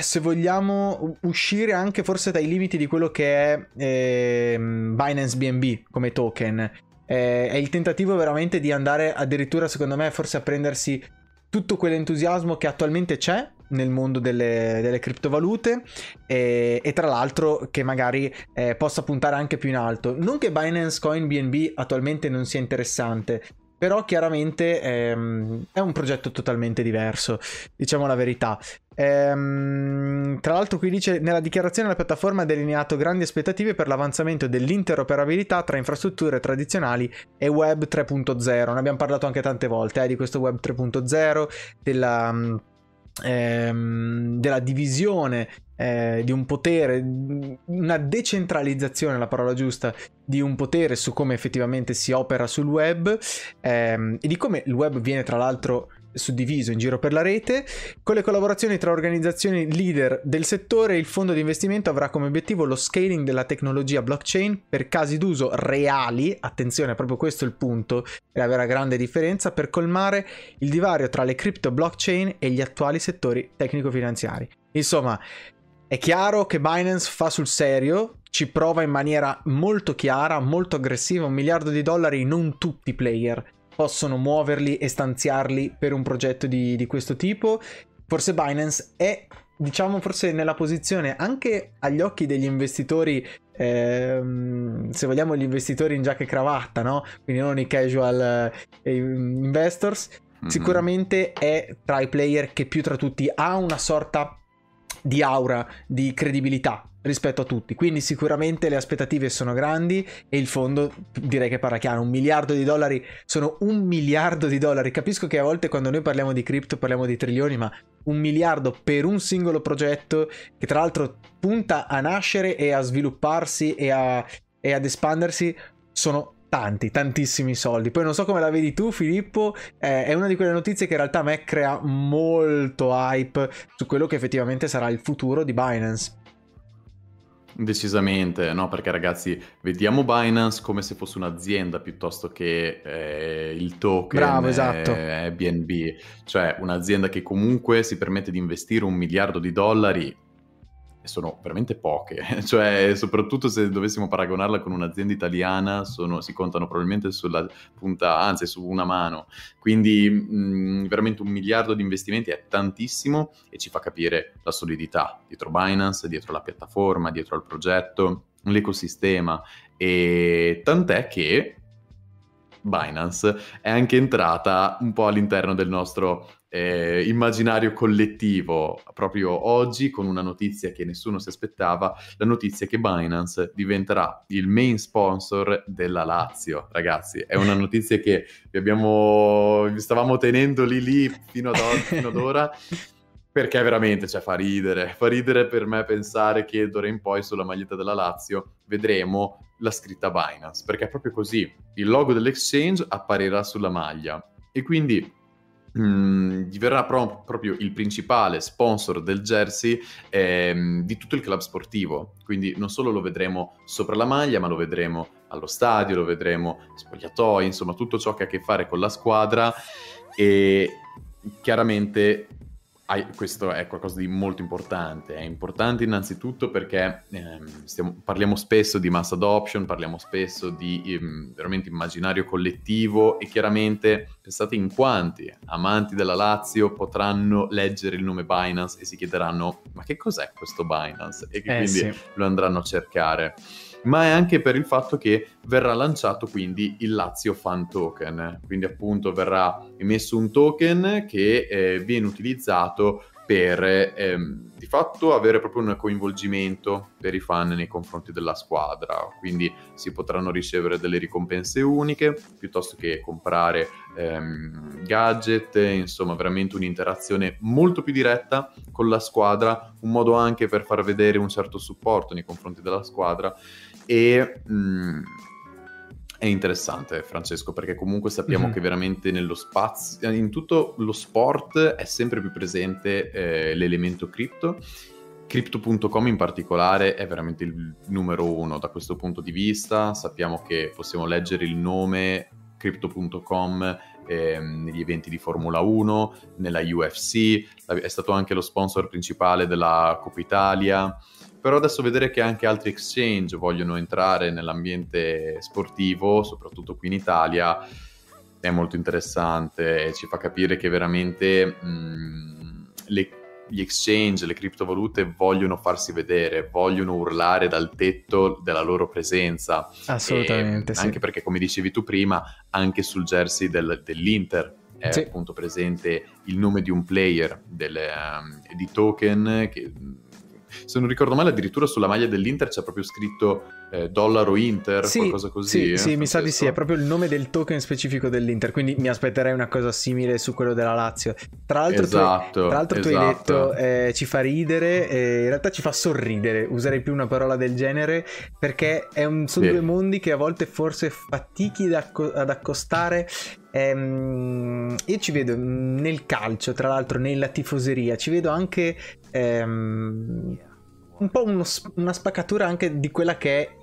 se vogliamo uscire anche forse dai limiti di quello che è eh, Binance BNB come token, eh, è il tentativo veramente di andare addirittura, secondo me, forse a prendersi tutto quell'entusiasmo che attualmente c'è nel mondo delle, delle criptovalute e, e, tra l'altro che magari eh, possa puntare anche più in alto. Non che Binance Coin BNB attualmente non sia interessante, però chiaramente ehm, è un progetto totalmente diverso, diciamo la verità. Ehm, tra l'altro qui dice nella dichiarazione la piattaforma ha delineato grandi aspettative per l'avanzamento dell'interoperabilità tra infrastrutture tradizionali e web 3.0. Ne abbiamo parlato anche tante volte eh, di questo web 3.0, della ehm, della divisione eh, di un potere, una decentralizzazione, la parola giusta, di un potere su come effettivamente si opera sul web ehm, e di come il web viene tra l'altro suddiviso in giro per la rete. Con le collaborazioni tra organizzazioni leader del settore, il fondo di investimento avrà come obiettivo lo scaling della tecnologia blockchain per casi d'uso reali, attenzione, proprio questo è il punto, è la vera grande differenza, per colmare il divario tra le crypto blockchain e gli attuali settori tecnico-finanziari. Insomma, è chiaro che Binance fa sul serio, ci prova in maniera molto chiara, molto aggressiva, un miliardo di dollari non tutti i player possono muoverli e stanziarli per un progetto di, di questo tipo. Forse Binance è, diciamo, forse nella posizione anche agli occhi degli investitori, ehm, se vogliamo, gli investitori in giacca e cravatta, no? Quindi non i casual eh, investors. Mm-hmm. Sicuramente è tra i player che più tra tutti ha una sorta di aura, di credibilità rispetto a tutti. Quindi sicuramente le aspettative sono grandi e il fondo direi che parla chiaro, un miliardo di dollari sono un miliardo di dollari. Capisco che a volte quando noi parliamo di cripto parliamo di trilioni, ma un miliardo per un singolo progetto che tra l'altro punta a nascere e a svilupparsi e, a, e ad espandersi sono tanti, tantissimi soldi. Poi non so come la vedi tu, Filippo. Eh, è una di quelle notizie che in realtà a me crea molto hype su quello che effettivamente sarà il futuro di Binance. Decisamente, no, perché ragazzi, vediamo Binance come se fosse un'azienda piuttosto che eh, il token Bravo, esatto. eh, BNB, cioè un'azienda che comunque si permette di investire un miliardo di dollari sono veramente poche, cioè soprattutto se dovessimo paragonarla con un'azienda italiana sono, si contano probabilmente sulla punta, anzi su una mano, quindi mh, veramente un miliardo di investimenti è tantissimo e ci fa capire la solidità dietro Binance, dietro la piattaforma, dietro al progetto, l'ecosistema. E tant'è che Binance è anche entrata un po' all'interno del nostro eh, immaginario collettivo proprio oggi con una notizia che nessuno si aspettava, la notizia che Binance diventerà il main sponsor della Lazio, ragazzi. È una notizia che vi abbiamo, vi stavamo tenendo lì lì fino ad, fino ad ora. Perché veramente cioè, fa ridere, fa ridere per me pensare che d'ora in poi sulla maglietta della Lazio vedremo la scritta Binance, perché è proprio così, il logo dell'exchange apparirà sulla maglia. E quindi mh, mm, diverrà pro- proprio il principale sponsor del jersey ehm, di tutto il club sportivo. Quindi non solo lo vedremo sopra la maglia, ma lo vedremo allo stadio, lo vedremo spogliatoi, insomma tutto ciò che ha a che fare con la squadra. E chiaramente questo è qualcosa di molto importante. È importante innanzitutto perché ehm, stiamo, parliamo spesso di mass adoption, parliamo spesso di ehm, veramente immaginario collettivo e chiaramente pensate in quanti amanti della Lazio potranno leggere il nome Binance e si chiederanno ma che cos'è questo Binance? E che eh, quindi sì. lo andranno a cercare ma è anche per il fatto che verrà lanciato quindi il Lazio Fan Token, quindi appunto verrà emesso un token che eh, viene utilizzato per ehm, di fatto avere proprio un coinvolgimento per i fan nei confronti della squadra, quindi si potranno ricevere delle ricompense uniche piuttosto che comprare ehm, gadget, insomma veramente un'interazione molto più diretta con la squadra, un modo anche per far vedere un certo supporto nei confronti della squadra e mh, mm, è interessante Francesco perché comunque sappiamo mm-hmm. che veramente nello spazio, in tutto lo sport è sempre più presente eh, l'elemento cripto. Crypto.com in particolare è veramente il numero uno da questo punto di vista. Sappiamo che possiamo leggere il nome Crypto.com eh, negli eventi di Formula 1, nella UFC, è stato anche lo sponsor principale della Coppa Italia però adesso vedere che anche altri exchange vogliono entrare nell'ambiente sportivo, soprattutto qui in Italia, è molto interessante e ci fa capire che veramente mh, le, gli exchange, le criptovalute vogliono farsi vedere, vogliono urlare dal tetto della loro presenza. Assolutamente. E, anche perché, come dicevi tu prima, anche sul jersey del, dell'Inter è sì. appunto presente il nome di un player delle, um, di token che se non ricordo male, addirittura sulla maglia dell'Inter c'è proprio scritto eh, dollaro Inter, sì, qualcosa così. Sì, eh, sì mi sa di sì, è proprio il nome del token specifico dell'Inter, quindi mi aspetterei una cosa simile su quello della Lazio. Tra l'altro, esatto, tu, tra l'altro esatto. tu hai detto eh, ci fa ridere, eh, in realtà ci fa sorridere, userei più una parola del genere, perché un, sono sì. due mondi che a volte forse fatichi ad accostare ehm, io ci vedo nel calcio, tra l'altro nella tifoseria, ci vedo anche ehm, un po' uno, una spaccatura anche di quella che è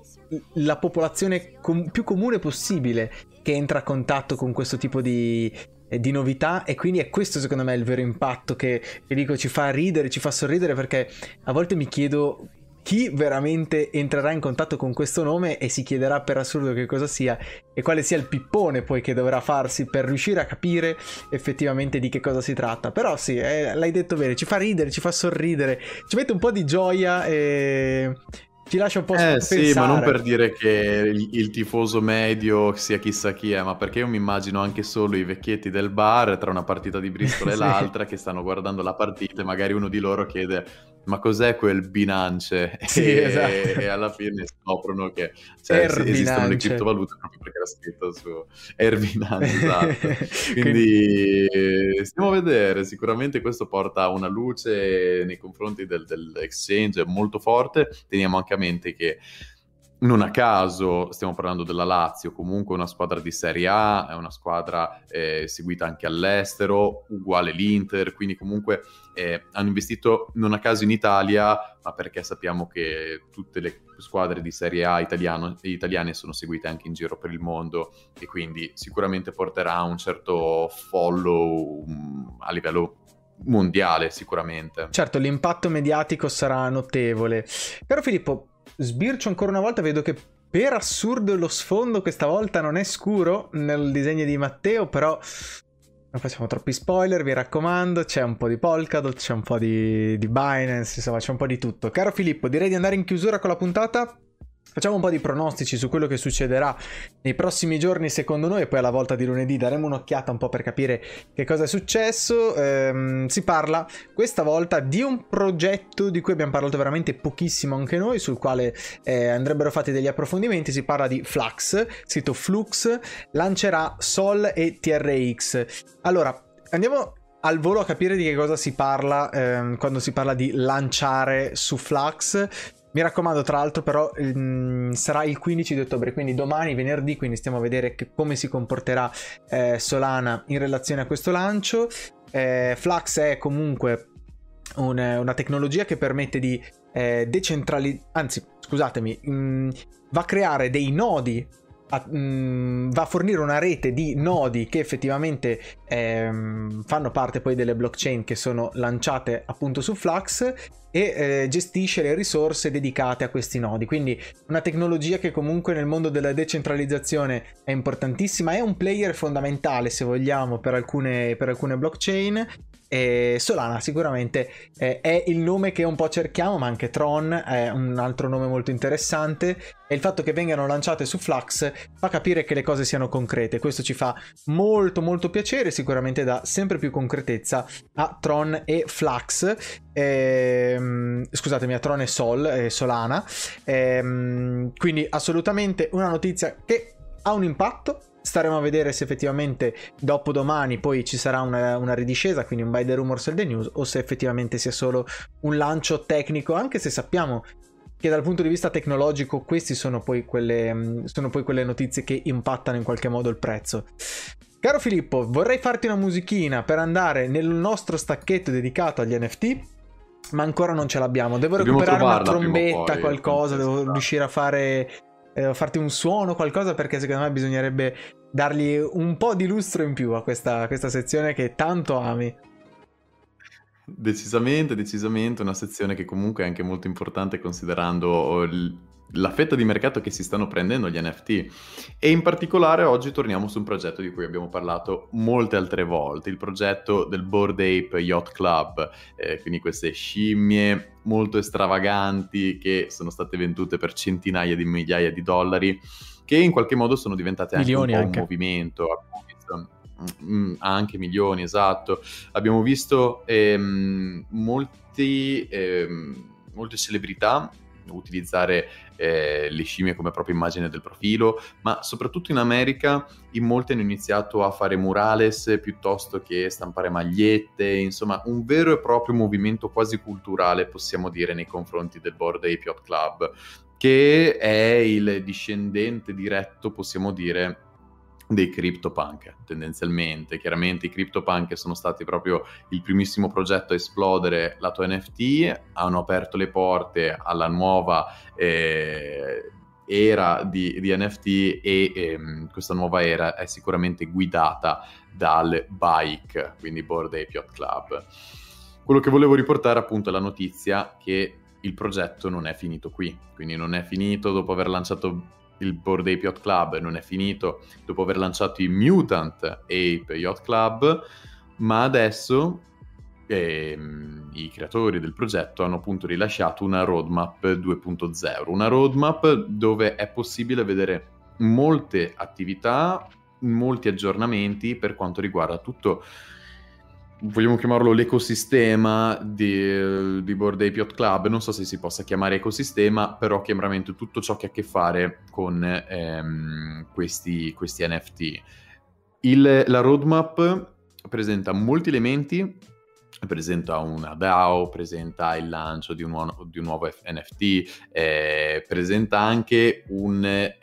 la popolazione com- più comune possibile che entra a contatto con questo tipo di, eh, di novità. E quindi è questo secondo me il vero impatto che, che dico ci fa ridere, ci fa sorridere perché a volte mi chiedo chi veramente entrerà in contatto con questo nome e si chiederà per assurdo che cosa sia e quale sia il pippone poi che dovrà farsi per riuscire a capire effettivamente di che cosa si tratta. Però sì, eh, l'hai detto bene, ci fa ridere, ci fa sorridere, ci mette un po' di gioia e ci lascia un po' eh, sì, ma non per dire che il, il, tifoso medio sia chissà chi è, ma perché io mi immagino anche solo i vecchietti del bar tra una partita di Bristol e sì. l'altra che stanno guardando la partita e magari uno di loro chiede ma cos'è quel Binance? Sì, e, esatto. e, alla fine scoprono che cioè, esistono le criptovalute proprio perché era scritto su Erbinance, esatto. Quindi stiamo a vedere, sicuramente questo porta una luce nei confronti del, dell'exchange molto forte, teniamo anche a mente che non a caso stiamo parlando della Lazio, comunque una squadra di Serie A, è una squadra eh, seguita anche all'estero, uguale l'Inter, quindi comunque eh, hanno investito non a caso in Italia, ma perché sappiamo che tutte le squadre di Serie A italiano, italiane sono seguite anche in giro per il mondo e quindi sicuramente porterà un certo follow um, a livello mondiale sicuramente. Certo, l'impatto mediatico sarà notevole. Però Filippo, sbircio ancora una volta, vedo che per assurdo lo sfondo questa volta non è scuro nel disegno di Matteo, però non facciamo troppi spoiler, vi raccomando, c'è un po' di Polkadot, c'è un po' di, di Binance, insomma c'è un po' di tutto. Caro Filippo, direi di andare in chiusura con la puntata. Facciamo un po' di pronostici su quello che succederà nei prossimi giorni secondo noi e poi alla volta di lunedì daremo un'occhiata un po' per capire che cosa è successo. Ehm, si parla questa volta di un progetto di cui abbiamo parlato veramente pochissimo anche noi, sul quale eh, andrebbero fatti degli approfondimenti. Si parla di Flux, sito Flux, lancerà Sol e TRX. Allora, andiamo al volo a capire di che cosa si parla ehm, quando si parla di lanciare su Flux. Mi raccomando, tra l'altro, però mh, mm, sarà il 15 di ottobre, quindi domani, venerdì, quindi stiamo a vedere che, come si comporterà eh, Solana in relazione a questo lancio. Eh, Flux è comunque un, una tecnologia che permette di eh, decentralizzare, anzi, scusatemi, mh, mm, va a creare dei nodi a, mh, mm, va a fornire una rete di nodi che effettivamente ehm, fanno parte poi delle blockchain che sono lanciate appunto su Flux e eh, gestisce le risorse dedicate a questi nodi. Quindi una tecnologia che comunque nel mondo della decentralizzazione è importantissima, è un player fondamentale se vogliamo per alcune, per alcune blockchain e Solana sicuramente eh, è il nome che un po' cerchiamo, ma anche Tron è un altro nome molto interessante e il fatto che vengano lanciate su Flux fa capire che le cose siano concrete. Questo ci fa molto molto piacere, sicuramente dà sempre più concretezza a Tron e Flux. Ehm, scusatemi, a Tron e Sol, e Solana. Ehm, quindi assolutamente una notizia che ha un impatto Staremo a vedere se effettivamente dopo domani poi ci sarà una, una ridiscesa, quindi un buy the rumors e the news, o se effettivamente sia solo un lancio tecnico, anche se sappiamo che dal punto di vista tecnologico queste sono poi quelle, mm, sono poi quelle notizie che impattano in qualche modo il prezzo. Caro Filippo, vorrei farti una musichina per andare nel nostro stacchetto dedicato agli NFT, ma ancora non ce l'abbiamo. Devo Dobbiamo recuperare una trombetta, poi, qualcosa, devo riuscire a fare eh, farti un suono, qualcosa, perché secondo me bisognerebbe dargli un po' di lustro in più a questa, a questa sezione che tanto ami. Decisamente, decisamente una sezione che comunque è anche molto importante considerando il la fetta di mercato che si stanno prendendo gli NFT e in particolare oggi torniamo su un progetto di cui abbiamo parlato molte altre volte, il progetto del Board Ape Yacht Club, eh, quindi queste scimmie molto stravaganti che sono state vendute per centinaia di migliaia di dollari che in qualche modo sono diventate anche Milioni un anche. un movimento anche milioni, esatto. Abbiamo visto ehm, molti, ehm, molte celebrità utilizzare eh, le scimmie come propria immagine del profilo, ma soprattutto in America in molti hanno iniziato a fare murales piuttosto che stampare magliette, insomma un vero e proprio movimento quasi culturale possiamo dire nei confronti del Board Ape Yacht Club, che è il discendente diretto, possiamo dire, dei CryptoPunk tendenzialmente. Chiaramente i CryptoPunk sono stati proprio il primissimo progetto a esplodere lato NFT, hanno aperto le porte alla nuova eh, era di, di, NFT e ehm, questa nuova era è sicuramente guidata dal Bike, quindi Board Ape Yacht Club. Quello che volevo riportare appunto è la notizia che il progetto non è finito qui, quindi non è finito dopo aver lanciato il Board Ape Yacht Club non è finito dopo aver lanciato i Mutant Ape Yacht Club, ma adesso ehm, i creatori del progetto hanno appunto rilasciato una roadmap 2.0, una roadmap dove è possibile vedere molte attività, molti aggiornamenti per quanto riguarda tutto vogliamo chiamarlo l'ecosistema di, di Board Ape Yacht Club, non so se si possa chiamare ecosistema, però chiaramente tutto ciò che ha a che fare con ehm, questi, questi, NFT. Il, la roadmap presenta molti elementi, presenta una DAO, presenta il lancio di un, nuovo, di un nuovo NFT, eh, presenta anche un... Eh,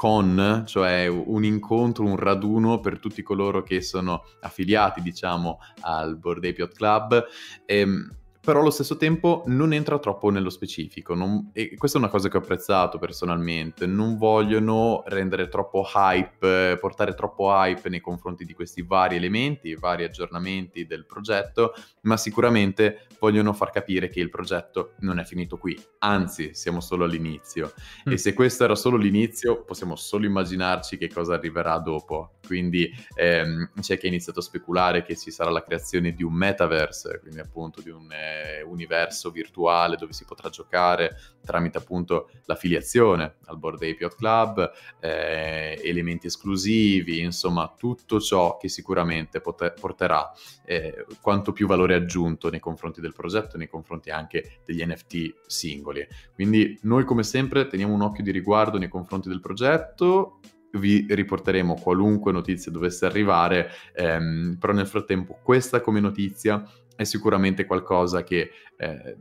con, cioè un incontro, un raduno per tutti coloro che sono affiliati, diciamo, al Board Ape Club. Ehm, però allo stesso tempo non entra troppo nello specifico. Non, e questa è una cosa che ho apprezzato personalmente. Non vogliono rendere troppo hype, portare troppo hype nei confronti di questi vari elementi, vari aggiornamenti del progetto, ma sicuramente vogliono far capire che il progetto non è finito qui. Anzi, siamo solo all'inizio. Mm. E se questo era solo l'inizio, possiamo solo immaginarci che cosa arriverà dopo. Quindi ehm, c'è chi ha iniziato a speculare che ci sarà la creazione di un metaverse, quindi appunto di un eh, universo virtuale dove si potrà giocare tramite appunto l'affiliazione al Board Ape Yacht Club, eh, elementi esclusivi, insomma tutto ciò che sicuramente pot- porterà eh, quanto più valore aggiunto nei confronti del progetto, nei confronti anche degli NFT singoli. Quindi noi come sempre teniamo un occhio di riguardo nei confronti del progetto vi riporteremo qualunque notizia dovesse arrivare, ehm, però nel frattempo questa come notizia è sicuramente qualcosa che eh,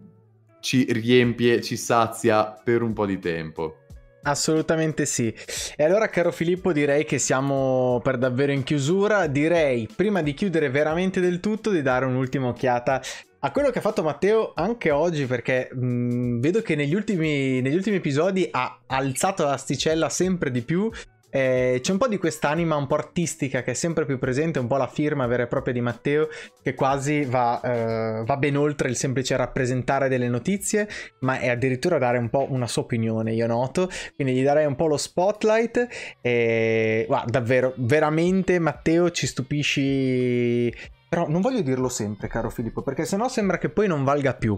ci riempie, ci sazia per un po' di tempo. Assolutamente sì. E allora, caro Filippo, direi che siamo per davvero in chiusura. Direi, prima di chiudere veramente del tutto, di dare un'ultima occhiata a quello che ha fatto Matteo anche oggi, perché mh, vedo che negli ultimi, negli ultimi episodi ha alzato l'asticella sempre di più eh, c'è un po' di quest'anima un po' artistica che è sempre più presente, un po' la firma vera e propria di Matteo, che quasi va, eh, va ben oltre il semplice rappresentare delle notizie, ma è addirittura dare un po' una sua opinione, io noto. Quindi gli darei un po' lo spotlight. E guarda, davvero, veramente Matteo ci stupisci però non voglio dirlo sempre, caro Filippo, perché sennò sembra che poi non valga più.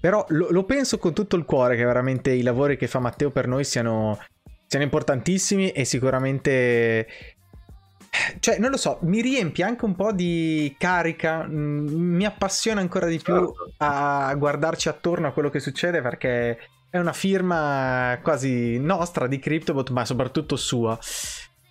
Però lo, lo, penso con tutto il cuore che veramente i lavori che fa Matteo per noi siano, siano importantissimi e sicuramente cioè, non lo so, mi riempie anche un po' di carica, mm, mi appassiona ancora di più certo. a guardarci attorno a quello che succede perché è una firma quasi nostra di CryptoBot, ma soprattutto sua.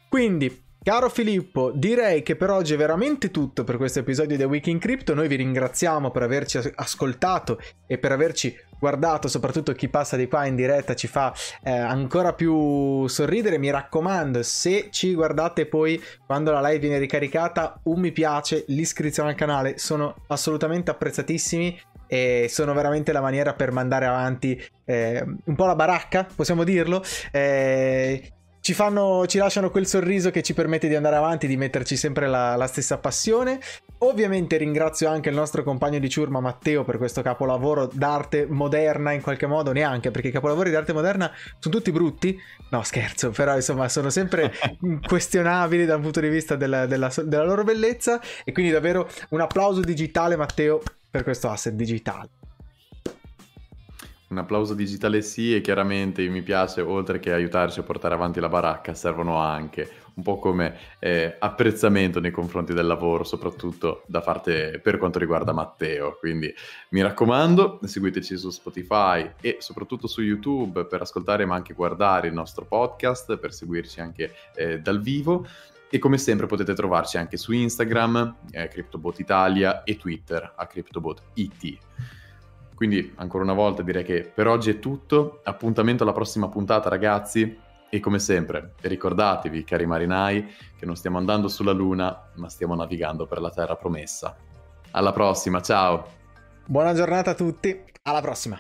Quindi, Caro Filippo, direi che per oggi è veramente tutto per questo episodio di The Week in Crypto. Noi vi ringraziamo per averci ascoltato e per averci guardato, soprattutto chi passa di qua in diretta ci fa eh, ancora più sorridere. Mi raccomando, se ci guardate poi quando la live viene ricaricata, un mi piace, l'iscrizione al canale sono assolutamente apprezzatissimi e sono veramente la maniera per mandare avanti eh, un po' la baracca, possiamo dirlo. Eh, ci, fanno, ci lasciano quel sorriso che ci permette di andare avanti, di metterci sempre la, la stessa passione. Ovviamente ringrazio anche il nostro compagno di ciurma Matteo per questo capolavoro d'arte moderna in qualche modo, neanche perché i capolavori d'arte moderna sono tutti brutti. No, scherzo, però insomma sono sempre questionabili dal punto di vista della, della, della loro bellezza e quindi davvero un applauso digitale Matteo per questo asset digitale. Un applauso digitale sì e chiaramente mi piace, oltre che aiutarci a portare avanti la baracca, servono anche un po' come eh, apprezzamento nei confronti del lavoro, soprattutto da parte per quanto riguarda Matteo. Quindi mi raccomando, seguiteci su Spotify e soprattutto su YouTube per ascoltare ma anche guardare il nostro podcast, per seguirci anche eh, dal vivo. E come sempre potete trovarci anche su Instagram, eh, CryptoBot Italia e Twitter a CryptoBot IT. Quindi ancora una volta direi che per oggi è tutto, appuntamento alla prossima puntata ragazzi e come sempre ricordatevi cari marinai che non stiamo andando sulla luna ma stiamo navigando per la terra promessa. Alla prossima, ciao! Buona giornata a tutti, alla prossima!